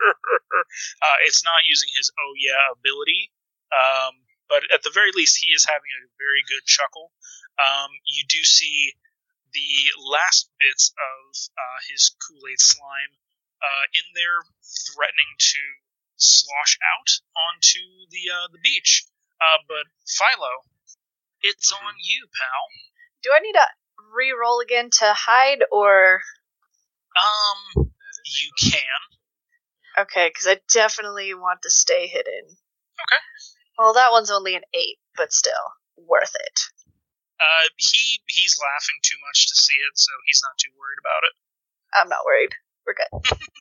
Uh, it's not using his oh yeah ability, um, but at the very least, he is having a very good chuckle. Um, you do see the last bits of uh, his Kool Aid slime uh, in there, threatening to slosh out onto the uh, the beach. Uh, but Philo, it's on you, pal. Do I need to re-roll again to hide or Um, you can. okay? Because I definitely want to stay hidden. Okay. Well, that one's only an eight, but still worth it. Uh, he he's laughing too much to see it, so he's not too worried about it. I'm not worried. We're good.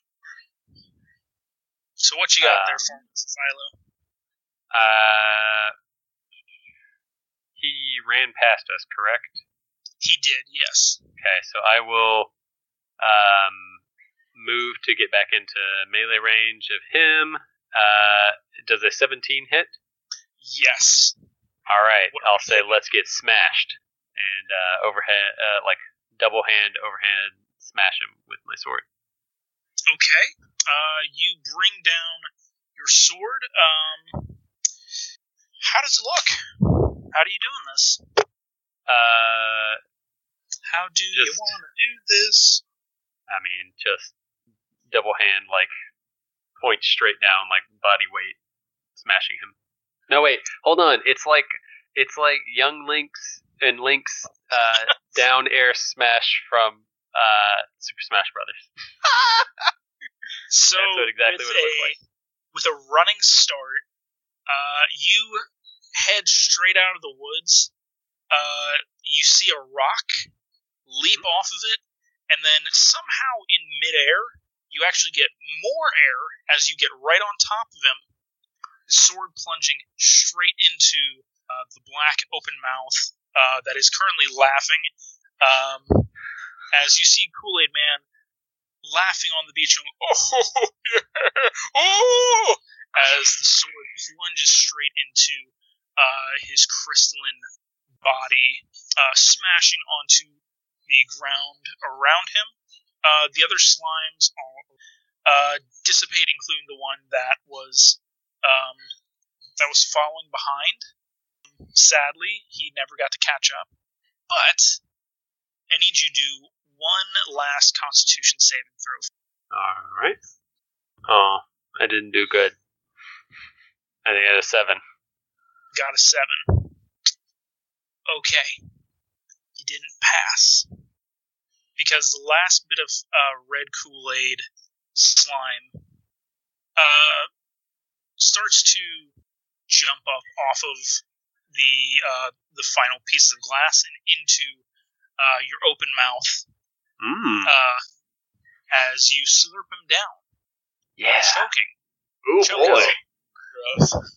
So what you got Uh, there, for Philo? Uh, he ran past us, correct? He did, yes. Okay, so I will um, move to get back into melee range of him. Uh, does a 17 hit? Yes. All right, I'll say let's get smashed and uh, overhead, uh, like double hand overhand smash him with my sword. Okay. Uh, you bring down your sword. Um, how does it look? How are you doing this? Uh, How do you want to do this? I mean, just double hand, like point straight down, like body weight, smashing him. No, wait, hold on. It's like it's like young Link's and Link's uh, down air smash from uh, Super Smash Brothers. So That's what- exactly with what it looked a, like. With a running start, uh, you head straight out of the woods. Uh, you see a rock, leap Mm-hmm. off of it, and then somehow in midair, you actually get more air as you get right on top of him. Sword plunging straight into uh, the black open mouth uh, that is currently laughing. Um, as you see Kool Aid Man laughing on the beach, going, "Oh yeah, oh!" as the sword plunges straight into his crystalline body uh, smashing onto the ground around him. Uh, the other slimes all uh, dissipate, including the one that was um, that was falling behind. Sadly, he never got to catch up. But I need you to do one last Constitution saving throw. All right. Oh, I didn't do good. I think I had a seven. Got a seven. Okay, you didn't pass because the last bit of uh, red Kool Aid slime uh, starts to jump up off of the uh, the final pieces of glass and into uh, your open mouth Mmm. uh, as you slurp him down, yeah. choking. Choke boy. Gross.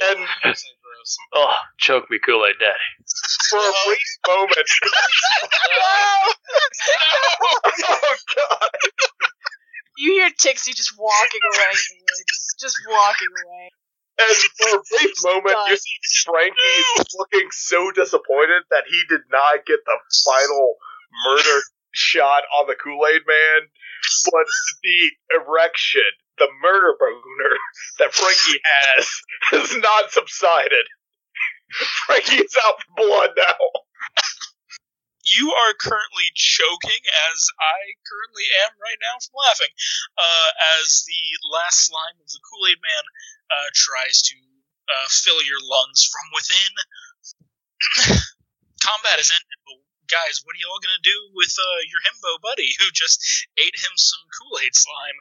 And Well, so gross. Oh, choke me, Kool Aid Daddy. for a brief moment, oh god, You hear Tixie just walking away in. Just walking away. and for a brief moment, you see Frankie looking so disappointed that he did not get the final murder shot on the Kool Aid Man, but the erection, the murder boner that Frankie has, has not subsided. Frankie is out for blood now. you are currently choking as I currently am right now from laughing. Uh, as the last slime of the Kool Aid Man uh, tries to uh, fill your lungs from within. Combat is ended, but guys, what are y'all gonna do with uh, your himbo buddy who just ate him some Kool Aid slime?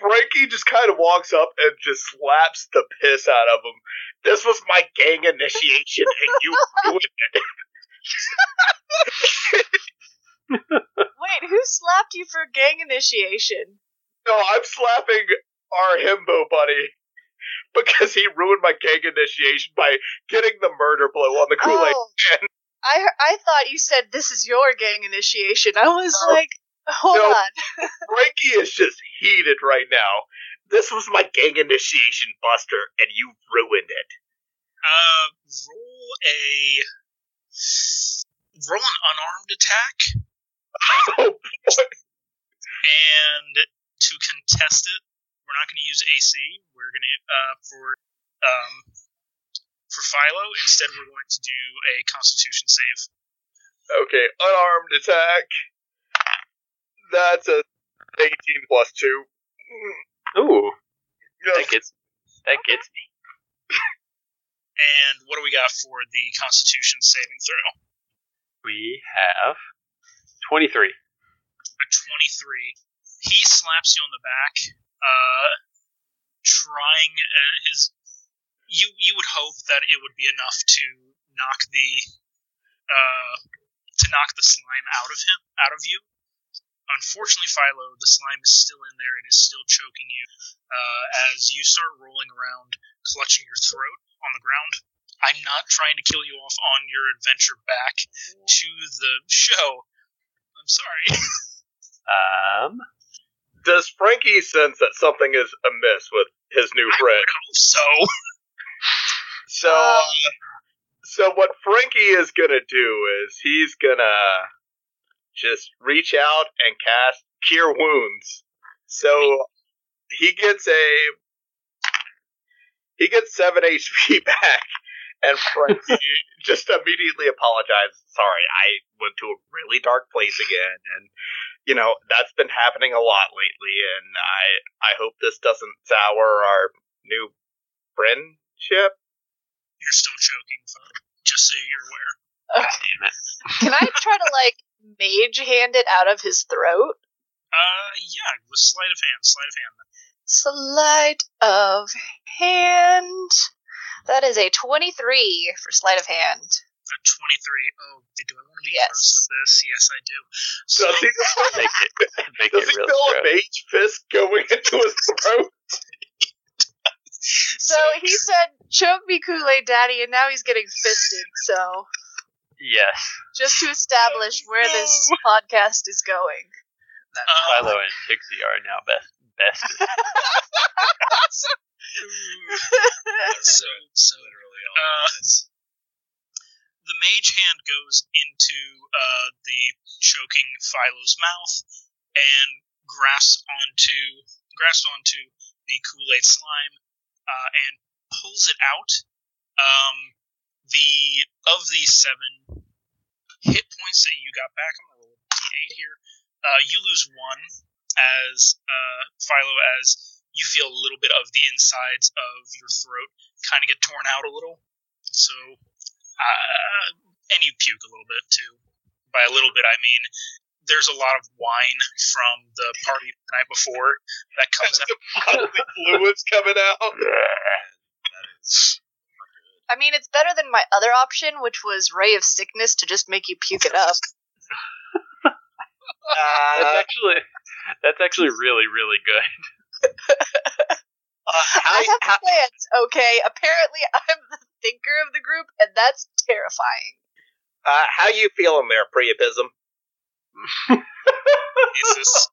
Frankie just kind of walks up and just slaps the piss out of him. This was my gang initiation, and you ruined it. Wait, who slapped you for gang initiation? No, I'm slapping our himbo buddy because he ruined my gang initiation by getting the murder blow on the Kool Aid Oh, I I thought you said this is your gang initiation. I was No. like, hold No. on. Frankie is just heated right now. This was my gang initiation, Buster, and you ruined it. Uh, roll a roll an unarmed attack. Oh, and to contest it, we're not going to use AC. We're going to uh, for um, for Philo. Instead, we're going to do a Constitution save. Okay, unarmed attack. That's a 18 plus 2. Ooh, Yes. that gets that gets me. And what do we got for the Constitution saving throw? We have twenty-three. A twenty-three. He slaps you on the back, uh, trying uh, his. You you would hope that it would be enough to knock the uh, to knock the slime out of him out of you. Unfortunately, Philo, the slime is still in there and is still choking you uh, as you start rolling around, clutching your throat on the ground. I'm not trying to kill you off on your adventure back to the show. I'm sorry. Um, Does Frankie sense that something is amiss with his new friend? I hope so. So, uh, so what Frankie is gonna do is he's gonna just reach out and cast Cure Wounds. So he gets a he gets seven HP back, and Frankie just immediately apologizes. Sorry, I went to a really dark place again, and you know that's been happening a lot lately, and I I hope this doesn't sour our new friendship. You're still choking, Philo, just so you're aware. damn it. Can I try to like mage hand it out of his throat? Uh, yeah, with sleight of hand, sleight of hand. Sleight of hand. That is a 23 for sleight of hand. A 23. Oh, do I want to be Yes. gross with this? Yes, I do. So, Does he, Make it make does it he real feel a mage fist going into his throat? So he said, choke me Kool-Aid Daddy, and now he's getting fisted, so Yes, just to establish where this podcast is going. uh, Philo and Tixie are now best best. so so Literally all Uh, of this. the mage hand goes into uh, the choking Philo's mouth and grasps onto grasps onto the Kool Aid slime uh, and pulls it out. Um, the of the seven hit points that you got back, I'm gonna roll a d8 here. Uh, you lose one as uh, Philo as you feel a little bit of the insides of your throat kind of get torn out a little. So uh, and you puke a little bit too. By a little bit, I mean there's a lot of wine from the party the night before that comes out. Fluids coming out. That is I mean, it's better than my other option, which was Ray of Sickness to just make you puke it up. That's Uh, actually that's actually really really good. uh, how, I have how, plans, okay? Apparently, I'm the thinker of the group, and that's terrifying. uh, how you feeling there, Priapism? Jesus.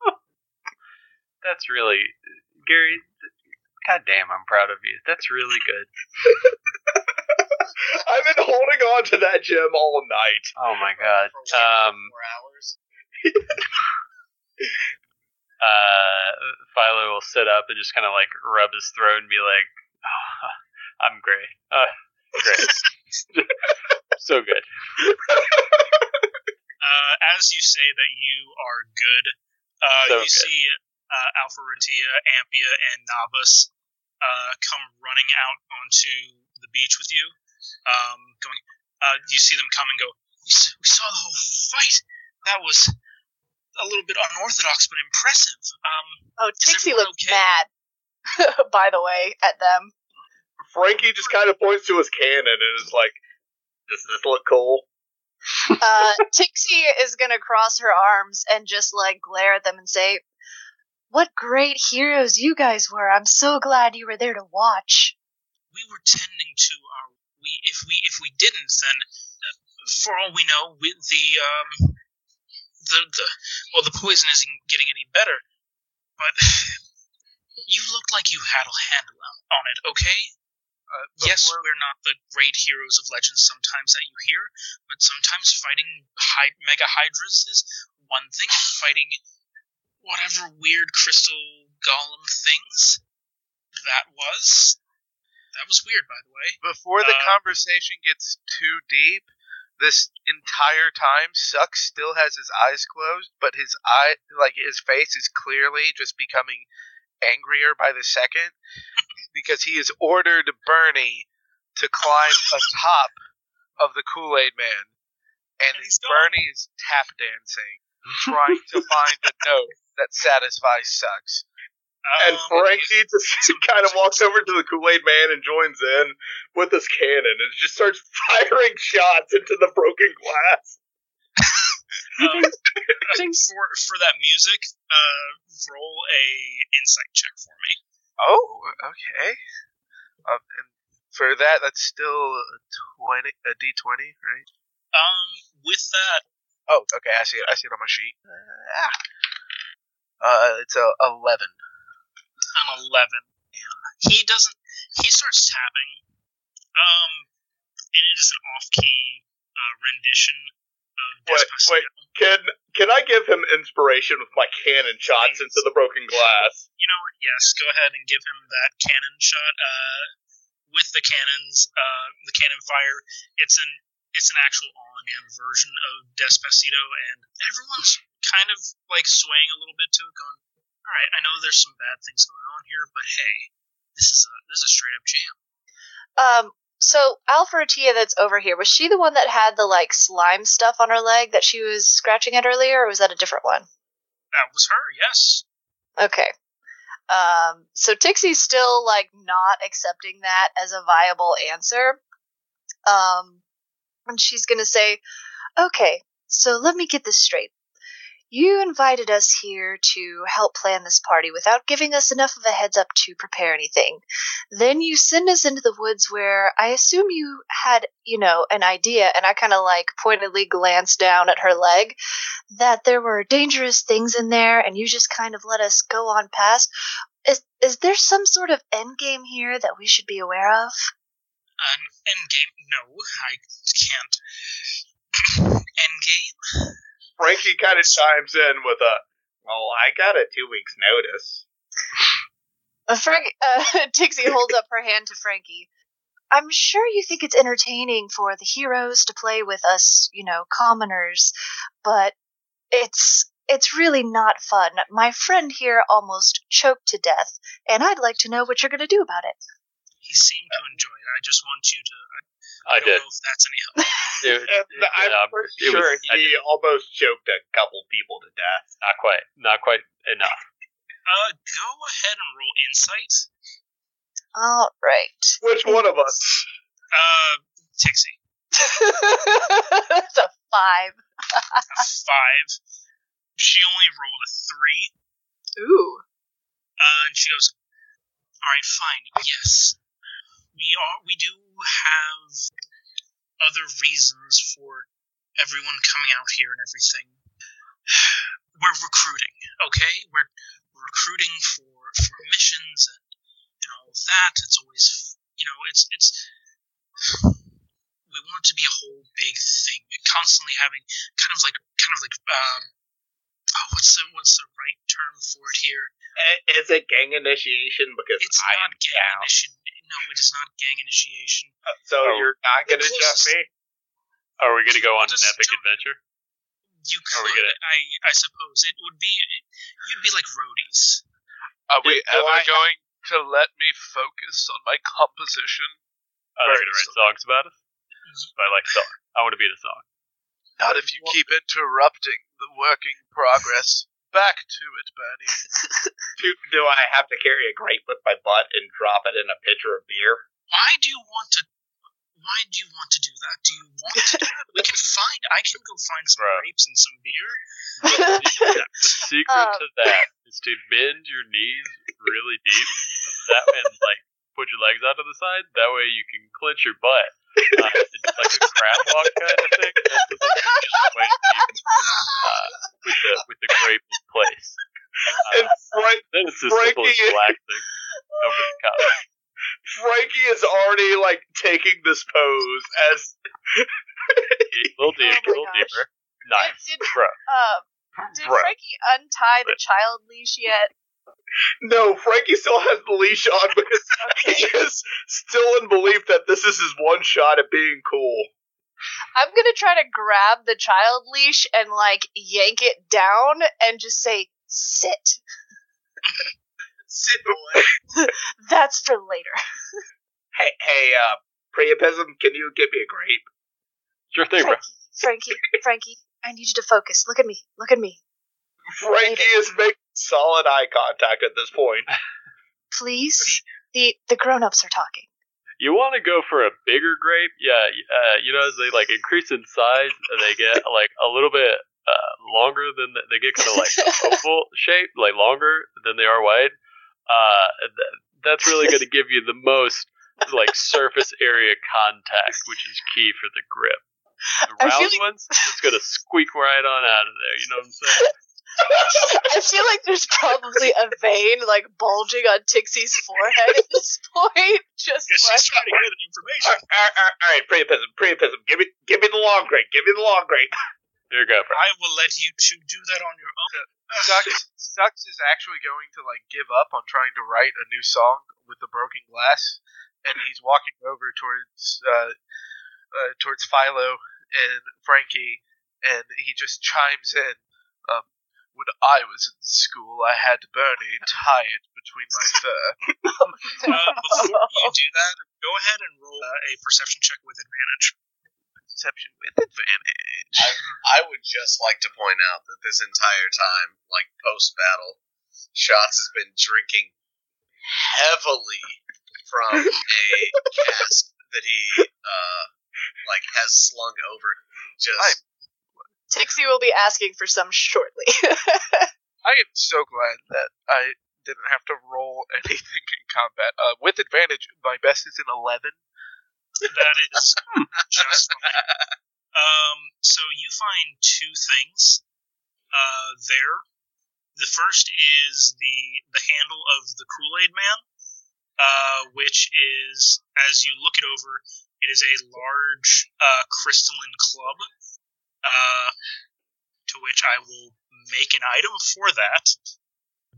That's really Gary. God damn, I'm proud of you. That's really good. I've been holding on to that gem all night. Oh my god. for Um, four hours. uh, Philo will sit up and just kind of like rub his throat and be like, oh, "I'm great. Uh, great. so good." Uh, as you say that you are good, uh, So you good. see uh, Alfretia, Ampia, and Navas uh, come running out onto the beach with you. Um, going, uh, you see them come and go. We, we saw the whole fight. That was a little bit unorthodox, but impressive. Um, Oh, Is Tixie everyone looks okay? mad, by the way, at them. Frankie just kind of points to his cannon and is like, "Does this look cool?" Uh, Tixie is gonna cross her arms and just like glare at them and say, "What great heroes you guys were! I'm so glad you were there to watch." We were tending to our. We if we if we didn't, then uh, for all we know, we, the um the the well the poison isn't getting any better. But you looked like you had a handle on, on it. Okay. Uh, Yes, we're not the great heroes of legends sometimes that you hear, but sometimes fighting hy- mega hydras is one thing, and fighting whatever weird crystal golem things that was. That was weird, by the way. Before the Uh, conversation gets too deep, this entire time, Suck still has his eyes closed, but his eye, like his face, is clearly just becoming angrier by the second because he has ordered Bernie to climb atop of the Kool Aid Man, and And. Bernie is tap dancing, trying to find a note that satisfies Sucks. And Um, Frankie just kind of walks over to the Kool Aid Man and joins in with his cannon and just starts firing shots into the broken glass. um, I for for that music, uh, roll a insight check for me. Oh, okay. Um, and for that, that's still a twenty, a D twenty, right? Um, with that, Oh, okay. I see it. I see it on my sheet. Uh, ah. uh it's a eleven. An eleven. He doesn't. He starts tapping. Um, and it is an off-key uh, rendition of Wait, Despacito. wait. Can can I give him inspiration with my cannon shots Please. into the broken glass? You know what? Yes, go ahead and give him that cannon shot. Uh, with the cannons, uh, the cannon fire. It's an it's an actual on-hand version of Despacito, and everyone's kind of like swaying a little bit to it, going, "All right, I know there's some bad things going on here, but hey, this is a this is a straight up jam." Um, so Alfretia that's over here, was she the one that had the like slime stuff on her leg that she was scratching at earlier, or was that a different one? That was her, yes. Okay. Um, so Tixie's still like not accepting that as a viable answer. Um, and she's gonna say, "Okay, so let me get this straight. You invited us here to help plan this party without giving us enough of a heads up to prepare anything. Then you send us into the woods where I assume you had, you know, an idea, and I kind of like pointedly glanced down at her leg, that there were dangerous things in there, and you just kind of let us go on past. Is, is there some sort of end game here that we should be aware of? An endgame? No, I can't. endgame? Frankie kind of chimes in with a, "Well, I got a two weeks notice." Uh, Frank, uh, Tixie holds up her hand to Frankie. I'm sure you think it's entertaining for the heroes to play with us, you know, commoners, but it's it's really not fun. My friend here almost choked to death, and I'd like to know what you're going to do about it. He seemed to enjoy it. I just want you to. I, I don't did. know if that's any help. It, And I'm yeah, pretty it was- sure I he almost choked a couple people to death. not quite, not quite enough. Uh, go ahead and roll insight. All right. Which one of us? Uh, Tixie. That's a five. A five. She only rolled a three. Ooh. Uh, and she goes, "All right, fine. Yes, we are. We do have other reasons for everyone coming out here and everything. We're recruiting. Okay, we're, recruiting for for missions and and all of that. It's always, you know, it's it's. We want it to be a whole big thing. Constantly having kind of like kind of like um. Oh, what's the what's the right term for it here? Eh, Is it gang initiation? Because It's I not am gang down. initiation. No, it is not gang initiation. Uh, so Oh. you're not gonna The adjust me? Are we going to go on an epic don't- adventure? You Are we could, gonna- I, I suppose, it would be. You'd be like roadies. Are we Do ever I- going to let me focus on my composition? Oh, Are they going to write songs about us? I like song. I want to be in a song. Not if you keep interrupting the working progress. Back to it, Bernie. Do, do I have to carry a grape with my butt and drop it in a pitcher of beer? Why do you want to? Why do you want to do that? Do you want to do that? We can find. I can go find some Bro. grapes and some beer. The secret Um. to that is to bend your knees really deep. That and like put your legs out to the side. That way you can clench your butt. Uh, and like a crab walk kind of thing. That's the way uh, with the with the in place. Uh, And Frank, then it's as simple as Frankie- relaxing over the cup. Frankie is already like taking this pose as A little deep, Oh a little gosh. deeper. Nice, Did, bro. um, did Bruh. Frankie untie the child leash yet? no, Frankie still has the leash on because he is still in belief that this is his one shot at being cool. I'm gonna try to grab the child leash and like yank it down and just say, sit. Sit boy. That's for later. Hey, hey, uh, Priapism, can you give me a grape? Sure thing, bro. Frankie, Frankie, Frankie, I need you to focus. Look at me. Look at me. Frankie is making solid eye contact at this point. Please. The the grown ups are talking. You want to go for a bigger grape? Yeah, uh, you know, as they like increase in size, they get like a little bit uh, longer than the, they get kind of like oval shape, like longer than they are wide. Uh, th- that's really going to give you the most like surface area contact, which is key for the grip. The round like- ones, it's going to squeak right on out of there. You know what I'm saying? I feel like there's probably a vein like bulging on Tixie's forehead at this point. Just Because like she's trying to get the information. All right, all right, all right, Priapism, Priapism, give me, give me the long grape, give me the long grape. Here you go, bro. I will let you two do that on your own. Sux, Sux is actually going to like give up on trying to write a new song with the broken glass, and he's walking over towards uh, uh, towards Philo and Frankie, and he just chimes in. When I was in school, I had Bernie tied between my fur. Uh, before you do that, go ahead and roll uh, a perception check with advantage. Perception with advantage. I would just like to point out that this entire time, like post battle, Shots has been drinking heavily from a cask that he uh like has slung over just I'm- Tixie will be asking for some shortly. I am so glad that I didn't have to roll anything in combat. Uh, with advantage, my best is an 11. That is just fine. Um, so you find two things uh, there. The first is the the handle of the Kool Aid Man, uh, which is, as you look it over, it is a large uh, crystalline club. Uh, to which I will make an item for that.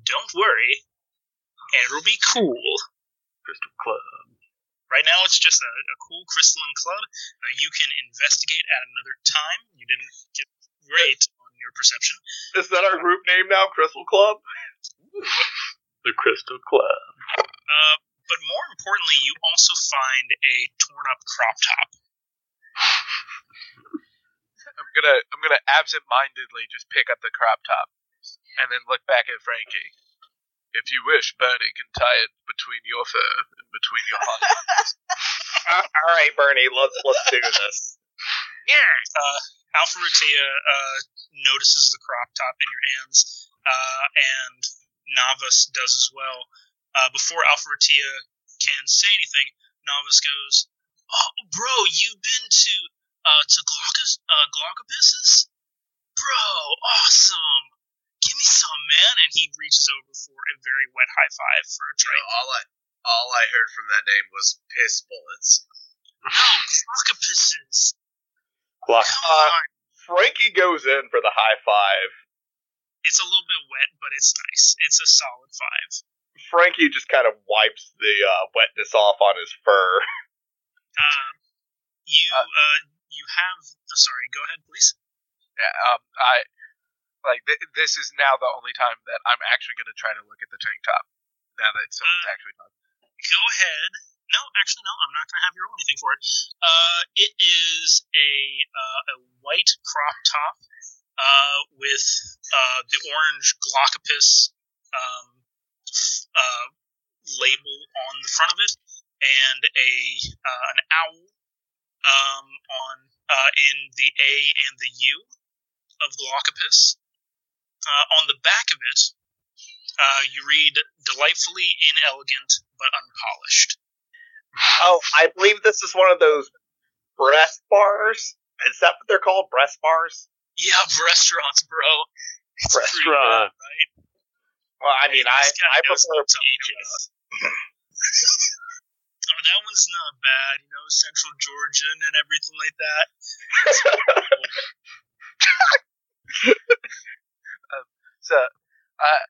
Don't worry, and it'll be cool. Crystal Club. Right now, it's just a, a cool crystalline club. Uh, you can investigate at another time. You didn't get great on your perception. Is that our group name now, Crystal Club? The Crystal Club. Uh, but more importantly, you also find a torn up crop top. I'm gonna I'm gonna absent-mindedly just pick up the crop top and then look back at Frankie. If you wish, Bernie can tie it between your fur and between your heart. Uh, all right, Bernie, let's let's do this. Yeah. Uh, Alfretia uh, notices the crop top in your hands, uh, and Navas does as well. Uh, before Alfretia can say anything, Navas goes, "Oh, bro, you've been to uh, to Glaucus, uh, Glaucopus's? Bro, awesome! Give me some, man!" And he reaches over for a very wet high five for a You drink. know, all I all I heard from that name was piss bullets. No, Glaucopus's. Glock. Come Uh, on. Frankie goes in for the high five. It's a little bit wet, but it's nice. It's a solid five. Frankie just kind of wipes the uh, wetness off on his fur. Um, you Uh, uh, you have. Sorry, go ahead, please. yeah, um, I like th- this is now the only time that I'm actually gonna try to look at the tank top. Now that someone's Uh, actually talking. Go ahead. No, actually, no. I'm not going to have you roll anything for it. Uh, it is a uh, a white crop top uh, with uh, the orange Glaucopus um, uh, label on the front of it, and a uh, an owl um, on uh, in the A and the U of Glaucopus. Uh, on the back of it, uh, you read delightfully inelegant but unpolished. Oh, I believe this is one of those breast bars. Is that what they're called? Breast bars? Yeah, restaurants, bro. It's Restaurant. good, right? Well, I mean, I I prefer what I'm peaches. That one's not bad. You know, Central Georgian and everything like that. So, uh,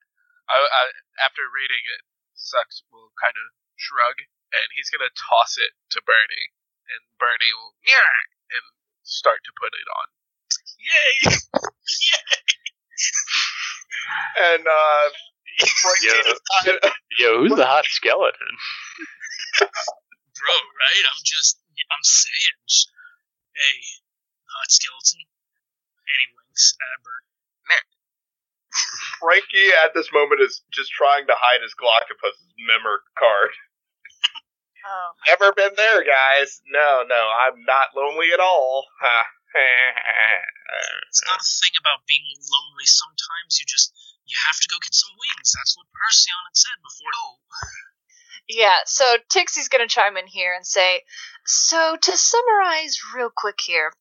I, I, after reading it, Sucks will kind of shrug, and he's gonna toss it to Bernie, and Bernie will yeah, and start to put it on. Yay! Yay! and uh, Frankie Yeah. just kind of, Yo, who's the hot skeleton? Bro, right? I'm just, I'm saying. Hey, hot skeleton. Any winks at Bert? Frankie at this moment is just trying to hide his Glaucopus's member card. Oh. Never been there, guys. No, no, I'm not lonely at all. It's not a thing about being lonely. Sometimes you just, you have to go get some wings. That's what Perseon had said before. Oh, Yeah, so Tixie's gonna chime in here and say, so to summarize real quick here,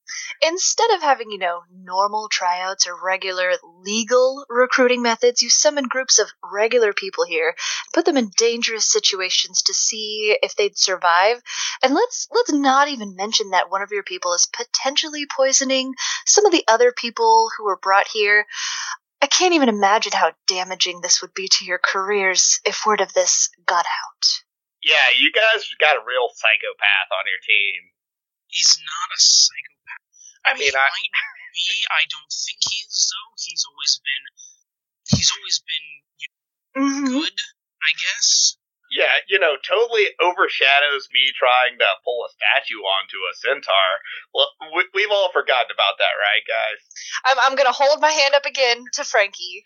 instead of having, you know, normal tryouts or regular legal recruiting methods, you summon groups of regular people here, put them in dangerous situations to see if they'd survive, and let's let's not even mention that one of your people is potentially poisoning some of the other people who were brought here. I can't even imagine how damaging this would be to your careers if word of this got out. Yeah, you guys got a real psychopath on your team. he's not a psychopath. I mean, he I- might be. I don't think he is though. He's always been. He's always been Mm-hmm. good, I guess. Yeah, you know, totally overshadows me trying to pull a statue onto a centaur. Well, we, we've all forgotten about that, right, guys? I'm, I'm gonna hold my hand up again to Frankie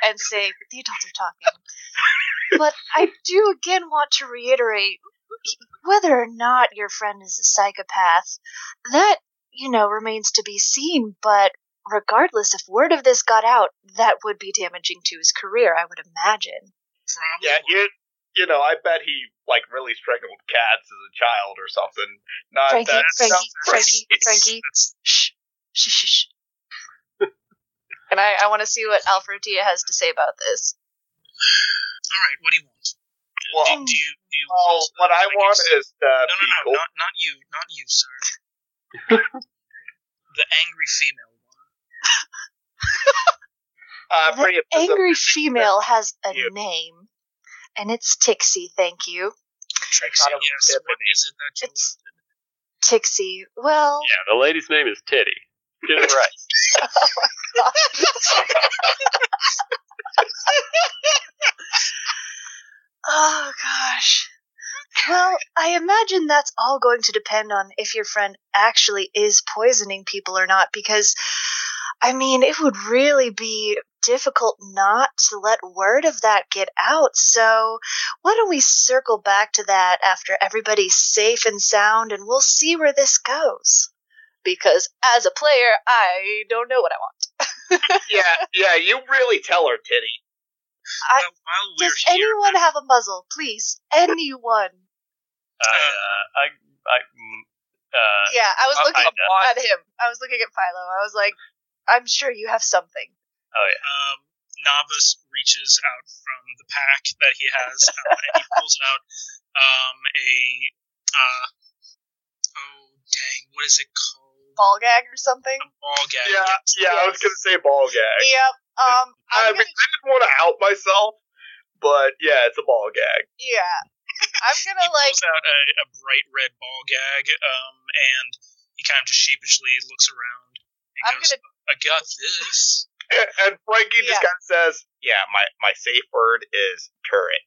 and say, the adults are talking. But I do again want to reiterate whether or not your friend is a psychopath, that, you know, remains to be seen, but regardless, if word of this got out, that would be damaging to his career, I would imagine. Yeah, you you know, I bet he like really strangled cats as a child or something. Not Frankie, that. Frankie, sounds Frankie, right. Frankie. Shh, shh, shh, shh. and I, I want to see what Alfretia has to say about this. all right. What do you want? Well, do, do you, do you well, want, what I like, want is uh, No, no, no, people. not not you, not you, sir. the angry female one. Uh, The pretty angry female has a You. name, and it's Tixie, thank you. Trixie, thought it was yes. What Tiffany. is it that you It's Tixie. Well, Yeah, the lady's name is Titty. Get it right. oh gosh. Well, I imagine that's all going to depend on if your friend actually is poisoning people or not, because, I mean, it would really be difficult not to let word of that get out. So, why don't we circle back to that after everybody's safe and sound, and we'll see where this goes. Because as a player, I don't know what I want. yeah, yeah. You really tell her, Titty. I- well, while Does here, anyone have a muzzle, please? Anyone? I, uh, I, I, mm, uh, Yeah, I was looking find out. at him. I was looking at Philo. I was like, I'm sure you have something. oh yeah. um, Novice reaches out from the pack that he has, uh, and he pulls out um, a uh, oh dang, what is it called? Ball gag or something? A ball gag. Yeah, yes. yeah. I was gonna say ball gag. Yep. Um, I I'm mean, I didn't want to out myself, but yeah, it's a ball gag. yeah. I'm gonna like, pulls out a, a bright red ball gag, um, and he kind of just sheepishly looks around and I'm goes, gonna- "I got this." And Frankie just kind of says, "Yeah, my my safe word is turret."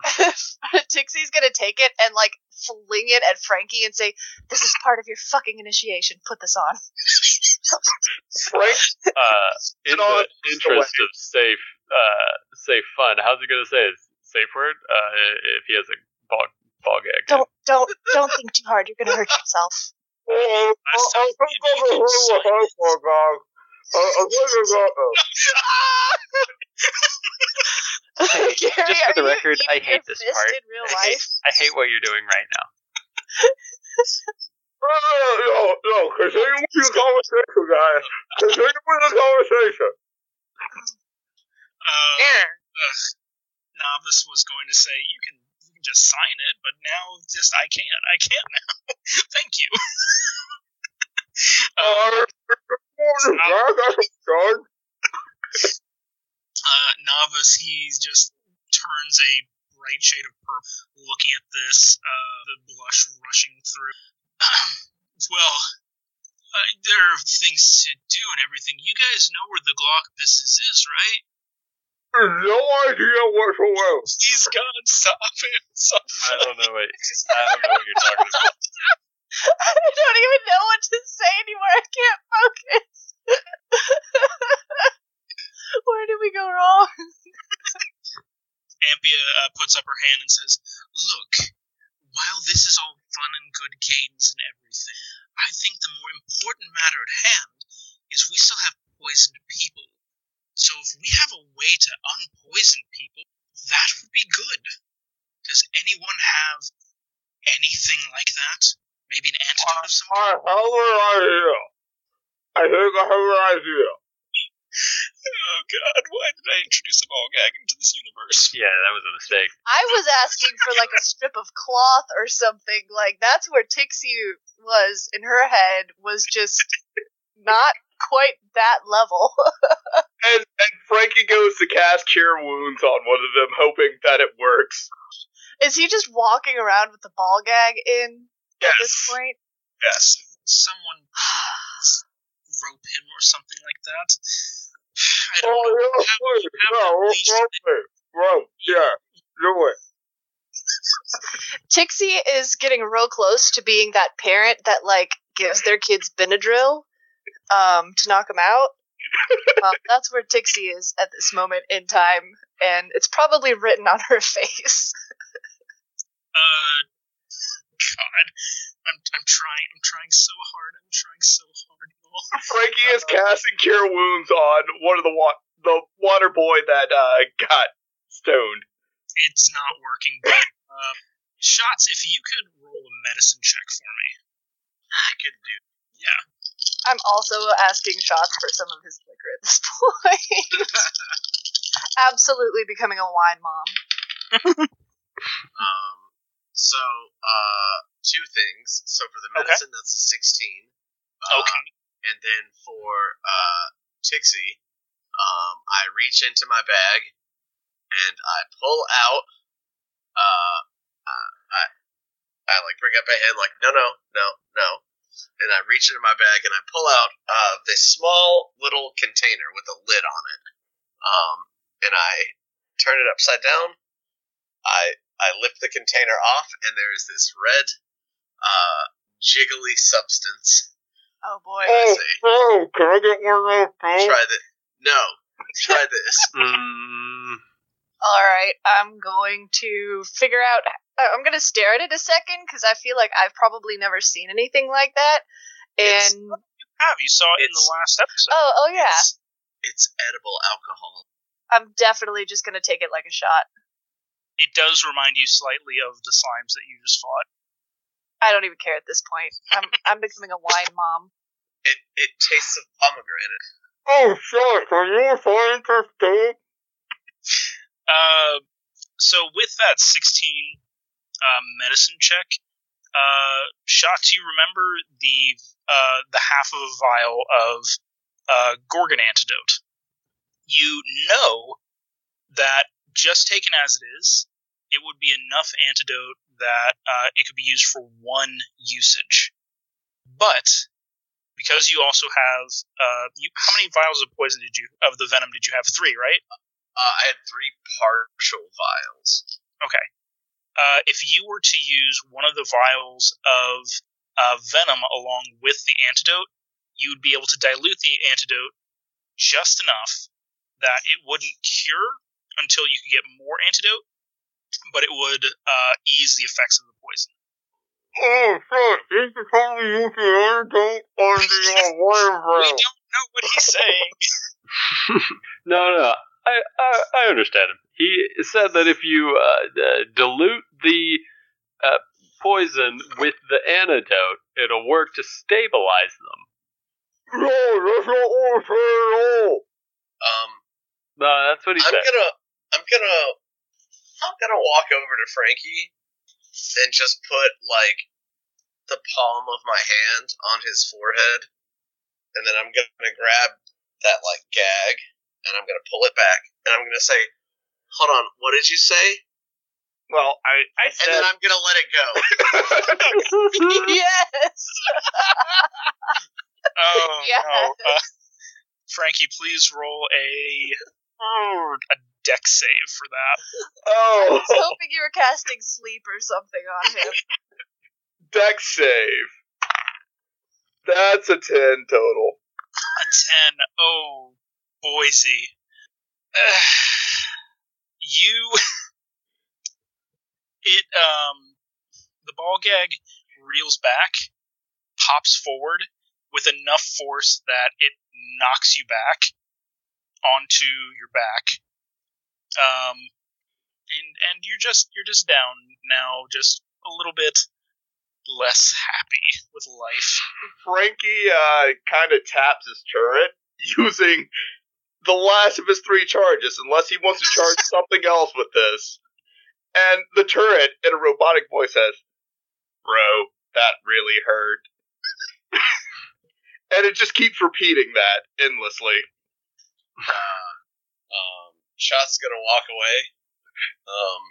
Tixie's gonna take it and like fling it at Frankie and say, "This is part of your fucking initiation. Put this on." Frank, Uh, in the it's interest of safe, uh, safe fun, how's he gonna say his safe word? Uh, if he has a ball, ball gag. Don't, don't, don't think too hard. You're gonna hurt yourself. Oh, oh, Last I time I'm can a say- hell of dog. I I got. Uh? Hey, Gary, just for the record, I hate this part. In real I hate. I hate what you're doing right now. No, no, no, continue with your conversation, guys. Continue with the conversation. Uh, ugh, Novice was going to say, "You can, you can just sign it," but now just I can't. I can't now. Thank you. uh, Uh, done. uh, Novice, he just turns a bright shade of purple, looking at this, uh, the blush rushing through. well, uh, there are things to do and everything. You guys know where the Glaucopus is, right? No idea whatsoever. Please, God, stop it. Stop I don't know what I don't know what you're talking about. I don't even know what to say anymore. I can't focus. Where did we go wrong? Ampia uh, puts up her hand and says, Look, while this is all fun and good games and everything, I think the more important matter at hand is we still have poisoned people. So if we have a way to unpoison people, that would be good. Does anyone have anything like that? Maybe an antidote of some uh, I have an idea. I think I have an idea. Oh god, why did I introduce a ball gag into this universe? Yeah, that was a mistake. I was asking for like a strip of cloth or something. Like that's where Tixie was in her head was just not quite that level. And and Frankie goes to cast Cure Wounds on one of them, hoping that it works. Is he just walking around with the ball gag in at this point? Yes. Someone please rope him or something like that. I don't Oh, know. yeah, please. Yeah, rope, rope me. Rope, yeah. Do it. Tixie is getting real close to being that parent that like gives their kids Benadryl um, to knock him out. um, that's where Tixie is at this moment in time, and it's probably written on her face. Uh, God, I'm, I'm trying. I'm trying so hard. I'm trying so hard. y'all. Frankie is casting cure wounds on one of the wa- the water boy that uh, got stoned. It's not working. But uh, shots. If you could roll a medicine check for me. I could do. I'm also asking shots for some of his liquor at this point. Absolutely becoming a wine mom. Um, so, uh, two things. So for the Okay. medicine, that's a 16. Uh, Okay. And then for, uh, Tixie, um, I reach into my bag and I pull out, uh, uh, I, I like bring up a hand like, no, no, no, no. And I reach into my bag and I pull out, uh, this small little container with a lid on it. Um, and I turn it upside down. I I lift the container off, and there is this red, uh, jiggly substance. Oh boy. Oh, say, oh, can I get one of those? try this. No, try this. Mm, All right, I'm going to figure out. uh, I'm going to stare at it a second because I feel like I've probably never seen anything like that. It's- And Have you saw it in the last episode? oh, oh yeah, It's, it's edible alcohol. I'm definitely just going to take it like a shot. It does remind you slightly of the slimes that you just fought. I don't even care at this point. I'm I'm becoming a wine mom. It it tastes of pomegranate. Oh, shucks, are you so interested? Uh, so with that 16 um, medicine check, uh, shots you remember the uh, the half of a vial of uh, Gorgon antidote. You know that just taken as it is, it would be enough antidote that uh, it could be used for one usage. But because you also have uh, you, how many vials of poison did you of the venom did you have? Three, right? Uh, I had three partial vials. Okay. Uh, if you were to use one of the vials of uh, venom along with the antidote, you would be able to dilute the antidote just enough that it wouldn't cure until you could get more antidote, but it would uh, ease the effects of the poison. Oh, shucks, you can probably use the antidote on the uh, water We don't know what he's saying. no, no, I, I, I understand him. He said that if you uh, d- dilute the uh, poison with the antidote, it'll work to stabilize them. No, that's not what I'm at all. Um, No, that's what he I'm said. gonna I'm gonna I'm gonna walk over to Frankie and just put like the palm of my hand on his forehead, and then I'm gonna grab that like gag and I'm gonna pull it back and I'm gonna say, "Hold on, what did you say?" Well, I, I said, And then I'm gonna let it go. yes. Oh Yes. no, uh, Frankie, please roll a a Dex save for that. Oh, I was hoping you were casting sleep or something on him. Dex save. That's a 10 total. A ten. Oh, Boise. you. It um, the ball gag reels back, pops forward with enough force that it knocks you back onto your back. Um, and and you're just you're just down now, just a little bit less happy with life. Frankie uh, kind of taps his turret using the last of his three charges, unless he wants to charge something else with this. And the turret, in a robotic voice, says, Bro, that really hurt. and it just keeps repeating that endlessly. Uh, um, Shot's gonna walk away, um,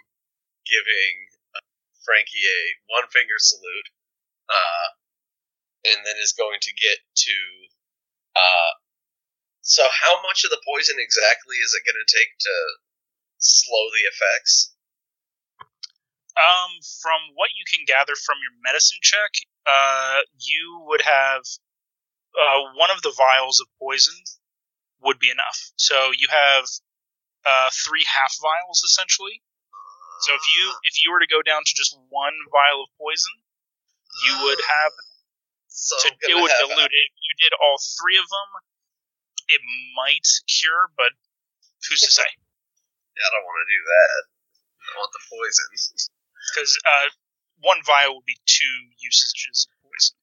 giving uh, Frankie a one finger salute, uh, and then is going to get to. Uh, so, how much of the poison exactly is it going to take to slow the effects? Um, from what you can gather from your medicine check, uh, you would have uh, one of the vials of poison would be enough. So you have uh, three half vials essentially. So if you if you were to go down to just one vial of poison, you would have So to, it would dilute it. You did all three of them, it might cure, but who's to say? Yeah, I don't want to do that. I want the poison. Because uh, one vial would be two usages of poison.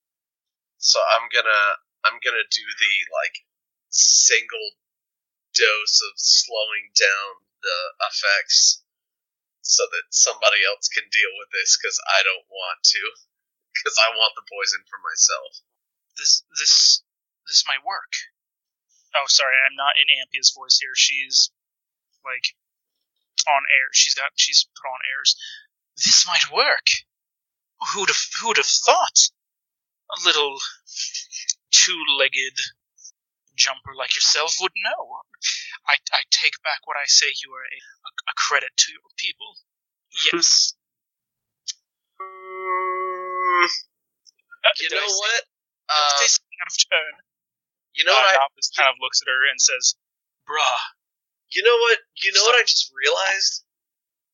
So I'm gonna I'm gonna do the like single dose of slowing down the effects so that somebody else can deal with this because I don't want to because I want the poison for myself. This this this might work. Oh, sorry, I'm not in Ampia's voice here. She's like on air. She's got she's put on airs. This might work. Who'd have who'd have thought? A little two-legged jumper like yourself would know. I, I take back what I say. You are a, a, a credit to your people. Yes. Mm, Uh, you did I know say- what? did Uh, out of turn? You know what uh, I Novice kind of looks at her and says, "Bruh, You know what? You know what I just realized?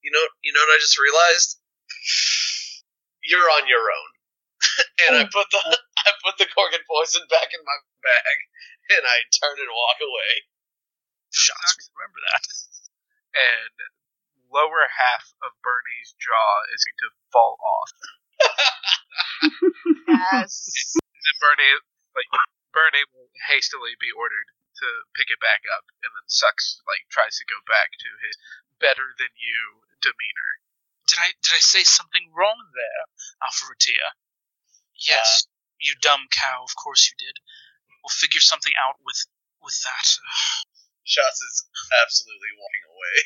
You know you know what I just realized? You're on your own. and I put the I put the Gorgon poison back in my bag and I turn and walk away. shots. Remember that." and lower half of Bernie's jaw is going to fall off. Yes. And then Bernie, like Bernie, will hastily be ordered to pick it back up, and then sucks like tries to go back to his better than you demeanor. Did I did I say something wrong there, Alfretia? Yes, uh, you dumb cow. Of course you did. We'll figure something out with with that. Shots is absolutely walking away.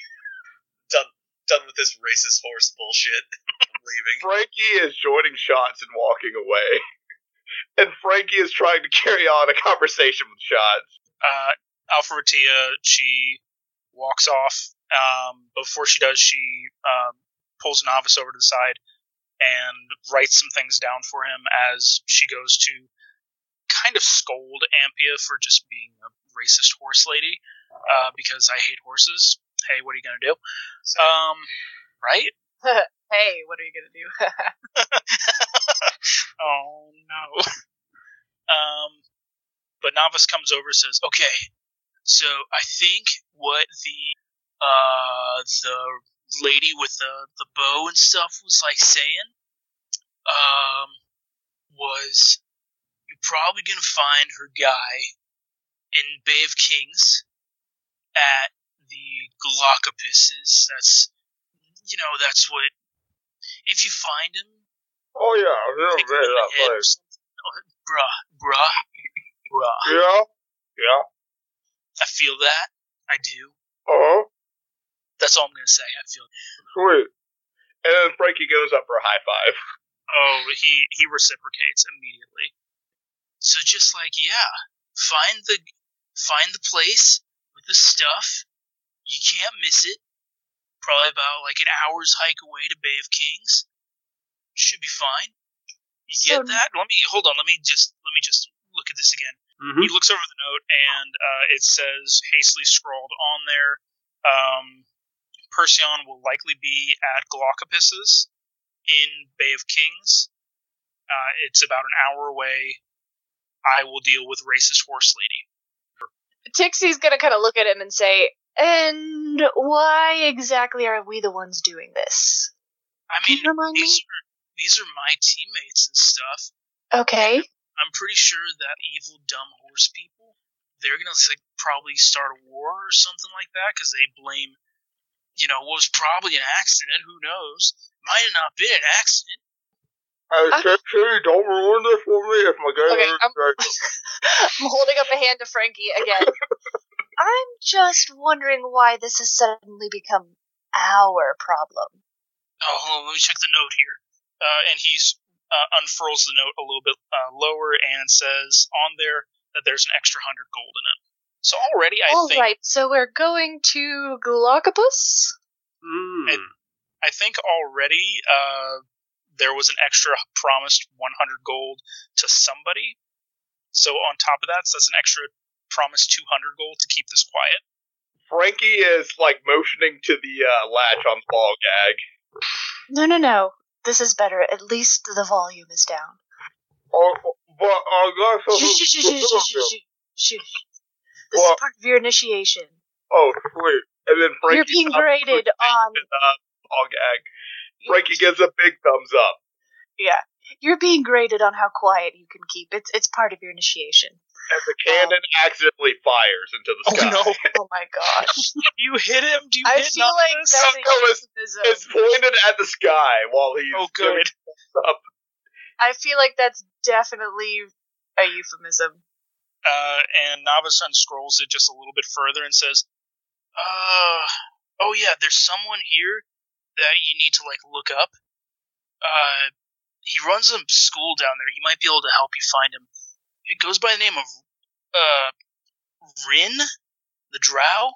done done with this racist horse bullshit. Leaving. Frankie is joining shots and walking away. And Frankie is trying to carry on a conversation with shots. uh, Alfretia, she walks off. Um, before she does, she um, pulls Novice over to the side and writes some things down for him as she goes to kind of scold Ampia for just being a racist horse lady uh, because I hate horses. Hey, what are you gonna do? Um, right? hey, what are you gonna do? oh no. Um, but Novice comes over and says, "Okay, so I think what the uh the lady with the the bow and stuff was like saying um was you're probably gonna find her guy in Bay of Kings at the Glaucopuses. That's you know that's what if you find him Oh yeah, I've never been to him that in the head or place. Bruh, bruh, bruh. Yeah, yeah. I feel that. I do. Uh huh. That's all I'm gonna say. I feel. Sweet. And then Frankie goes up for a high five. Oh, he he reciprocates immediately. So just like yeah, find the find the place with the stuff. You can't miss it. Probably about like an hour's hike away to Bay of Kings. Should be fine. You So- get that? Let me hold on. Let me just let me just look at this again. Mm-hmm. He looks over the note and uh, it says hastily scrawled on there. Um, Perseon will likely be at Glaucopus's in Bay of Kings. Uh, it's about an hour away. I will deal with racist horse lady. Tixie's gonna kind of look at him and say, "And why exactly are we the ones doing this? I Can mean, you remind these me?" Are these are my teammates and stuff. Okay. I'm pretty sure that evil dumb horse people they're gonna like probably start a war or something like that because they blame you know what was probably an accident. Who knows? Might have not been an accident. Hey, I- Tixie, don't ruin this for me if my game Okay, is I'm- I'm holding up a hand to Frankie again. I'm just wondering why this has suddenly become our problem. Oh, hold on, let me check the note here. Uh, and he uh, unfurls the note a little bit uh, lower and says on there that there's an extra hundred gold in it. So already, I All think right, so we're going to Glaucopus? Mm. And- I think already uh, there was an extra promised 100 gold to somebody. So on top of that, so that's an extra promised 200 gold to keep this quiet. Frankie is like motioning to the uh, latch on the ball gag. No, no, no. This is better. At least the volume is down. Oh, but I got Shh, shh, shh, shh, shh, shh, shh, shh. This is part of your initiation. Oh, sweet. And then Frankie You're being graded on. Uh, all gag. Frankie gives a big thumbs up. Yeah, you're being graded on how quiet you can keep. It's it's part of your initiation. And the cannon accidentally fires into the sky. Oh sky. no! Oh my gosh. You hit him? Do you I hit feel like Noctis? that's a No, it's- pointed at the sky while he's Oh, good. up. I feel like that's definitely a euphemism. Uh, and Navasun scrolls it just a little bit further and says, "Uh, oh yeah, there's someone here that you need to like look up. Uh, he runs a school down there. He might be able to help you find him. It goes by the name of uh Rin, the Drow.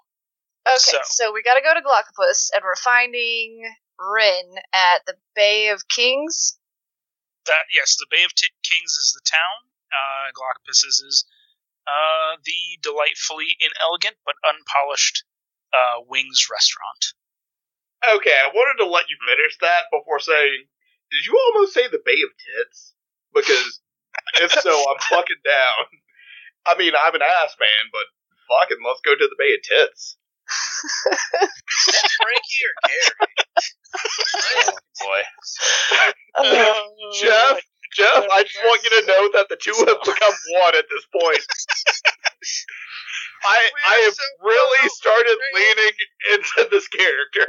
Okay, So- so, we got to go to Glaucopus, and we're finding Rin at the Bay of Kings. That yes, the Bay of T- Kings is the town. Uh, Glaucopus is, is uh the delightfully inelegant but unpolished uh wings restaurant. Okay, I wanted to let you finish that before saying, did you almost say the Bay of Tits? Because if so, I'm fucking down. I mean, I'm an ass man, but fucking let's go to the Bay of Tits. Frankie or Gary? Oh boy. Uh, Jeff, Jeff, I just want you to know that the two have become one at this point. I I have really started leaning into this character.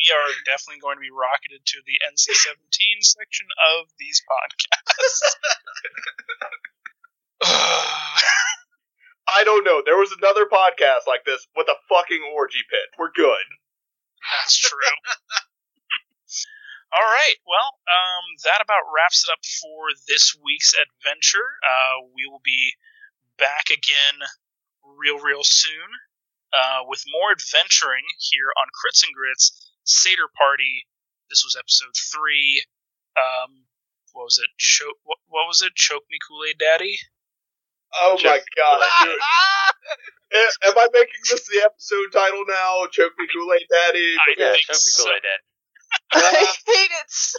We are definitely going to be rocketed to the NC-17 section of these podcasts. I don't know. There was another podcast like this with a fucking orgy pit. We're good. That's true. All right. Well, um, that about wraps it up for this week's adventure. Uh, we will be back again real, real soon uh, with more adventuring here on Crits and Grits Seder Party. This was episode three. Um, what was it? Choke. What, what was it? Choke me, Kool Aid Daddy. Oh my god. Am I making this the episode title now? Choke me Kool Aid Daddy? I Yeah, think show me. Kool Aid Dad. I hate it so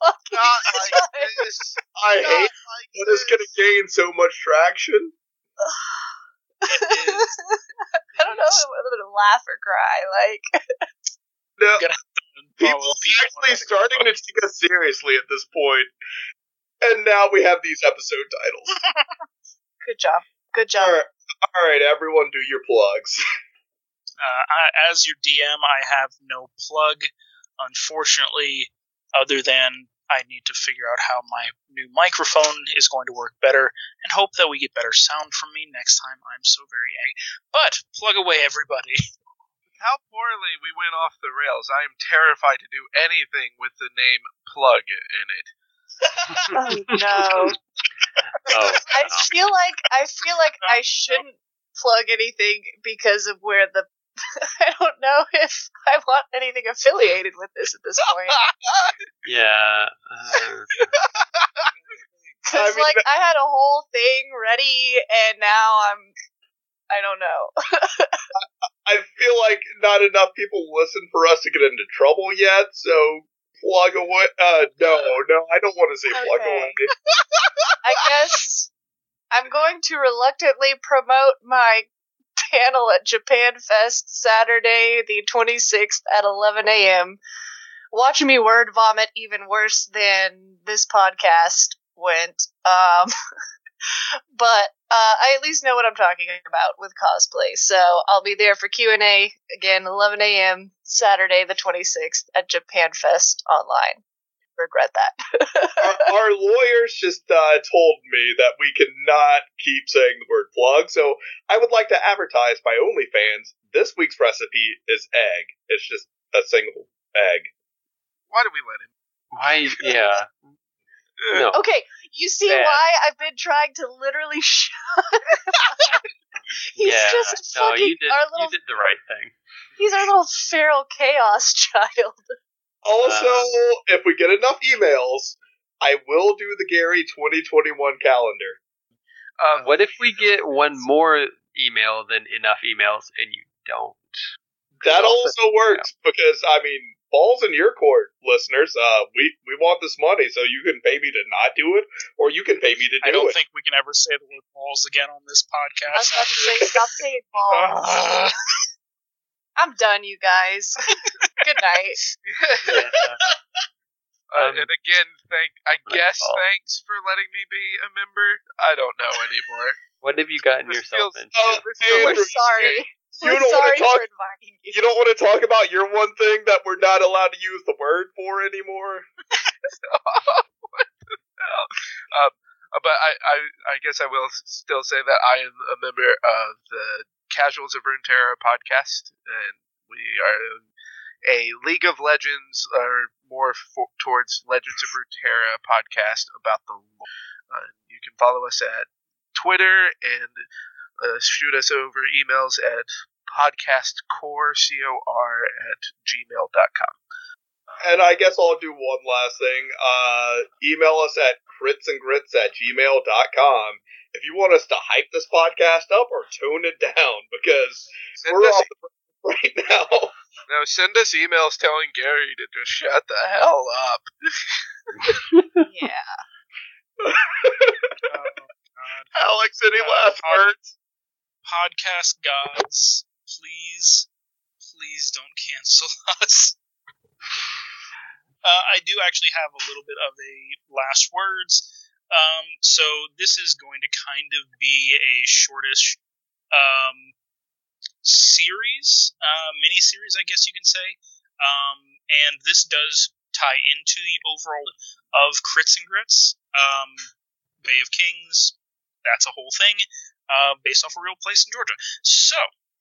fucking Not like much. this. I Not hate like that it's going to gain so much traction. I don't know whether to laugh or cry. Like, No, people are actually starting to take us seriously at this point. And now we have these episode titles. good job, good job. All right, all right, everyone, do your plugs. Uh, I, as your DM, I have no plug, unfortunately, other than I need to figure out how my new microphone is going to work better and hope that we get better sound from me next time. I'm so very angry. But plug away, everybody. How poorly we went off the rails. I am terrified to do anything with the name plug in it. Oh no! Oh, I no. feel like I feel like I shouldn't plug anything because of where the. I don't know if I want anything affiliated with this at this point. yeah. Uh, Because I mean, like I had a whole thing ready, and now I'm. I don't know. I feel like not enough people listen for us to get into trouble yet, so plug away. Uh, no, no, I don't want to say plug Okay. away. I guess I'm going to reluctantly promote my panel at Japan Fest Saturday, the 26th at 11 a.m. Watch me word vomit even worse than this podcast went. Um, but uh, I at least know what I'm talking about with cosplay. So I'll be there for Q&A again, 11 a.m. Saturday, the 26th at Japan Fest online. Regret that. our, our lawyers just uh, told me that we cannot keep saying the word plug, so I would like to advertise my OnlyFans. This week's recipe is egg. It's just a single egg. Why do we let him? why? Yeah. No. Okay, you see Bad. why I've been trying to literally shut. he's yeah. just no, fucking you did. our You little. did the right thing. He's our little feral chaos child. Also, Uh. if we get enough emails, I will do the Gary 2021 calendar. Um, What if we get one more email than enough emails and you don't? That Also- also works because I mean, balls in your court, listeners. Uh, we we want this money, so you can pay me to not do it, or you can pay me to do it. I don't it. think we can ever say the word balls again on this I was podcast. about to say, stop saying balls. Ugh. I'm done, you guys. Good night. Yeah. Uh, Um, and again, thank I guess fault. thanks for letting me be a member. I don't know anymore. What have you gotten This yourself feels- into? Oh, This Andrew, We're sorry. You We're don't wanna talk- you. You don't want to talk about your one thing that we're not allowed to use the word for anymore. what the hell? Um, uh, but I, I, I guess I will still say that I am a member of the Casuals of Runeterra podcast, and we are a League of Legends, or more for, towards Legends of Runeterra podcast about the. Uh, you can follow us at Twitter and uh, shoot us over emails at podcastcore, C-O-R, at gmail.com. And I guess I'll do one last thing. Uh, email us at critsandgrits at gmail.com if you want us to hype this podcast up or tone it down because Send we're us, off the right now. no, send us emails telling Gary to just shut the hell up. Yeah. Oh, God. Alex, any Uh, last pod- words? Podcast gods, please, please don't cancel us. Uh, I do actually have a little bit of a last words. Um, so this is going to kind of be a shortish um, series, uh, mini series, I guess you can say. Um, and this does tie into the overall of Crits and Grits, um, Bay of Kings. That's a whole thing uh, based off a real place in Georgia. So,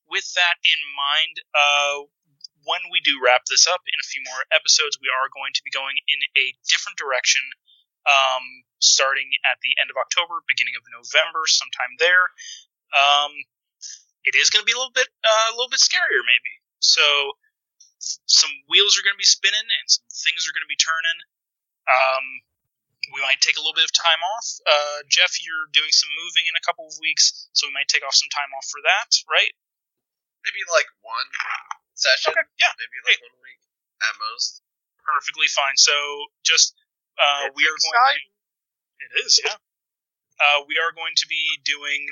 with that in mind, uh, when we do wrap this up in a few more episodes, we are going to be going in a different direction, um, starting at the end of October, beginning of November, sometime there. Um, it is going to be a little bit, uh, a little bit scarier, maybe. So, some wheels are going to be spinning and some things are going to be turning. Um, we might take a little bit of time off. Uh, Jeff, you're doing some moving in a couple of weeks, so we might take off some time off for that, right? Maybe like one session. Okay, yeah, Maybe like one week at most. perfectly fine. So just uh, It's we are going. To, it is, yeah. Uh, we are going to be doing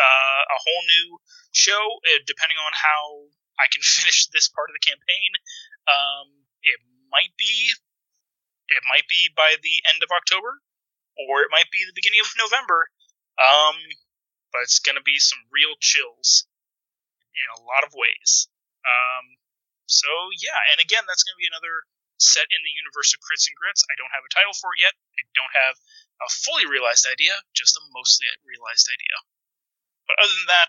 uh, a whole new show, uh, depending on how I can finish this part of the campaign. Um, it might be, it might be by the end of October, or it might be the beginning of November. Um, but it's going to be some real chills in a lot of ways. Um, so yeah, and again, that's going to be another set in the universe of crits and grits. I don't have a title for it yet. I don't have a fully realized idea, just a mostly realized idea. But other than that,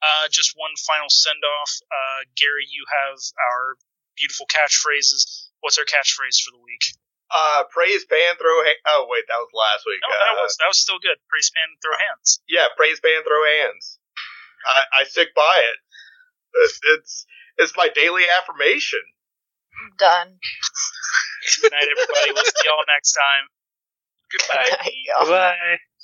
uh, just one final send off. Uh, Gary, you have our beautiful catchphrases. What's our catchphrase for the week? Uh, praise pan, throw ha- Oh, wait, that was last week. No, that Uh, was that was still good. Praise pan, throw hands. Yeah, praise pan, throw hands. I, I stick by it. It's, it's it's my daily affirmation. Done. Good night, everybody. We'll see y'all next time. Goodbye. Good night, y'all. Bye.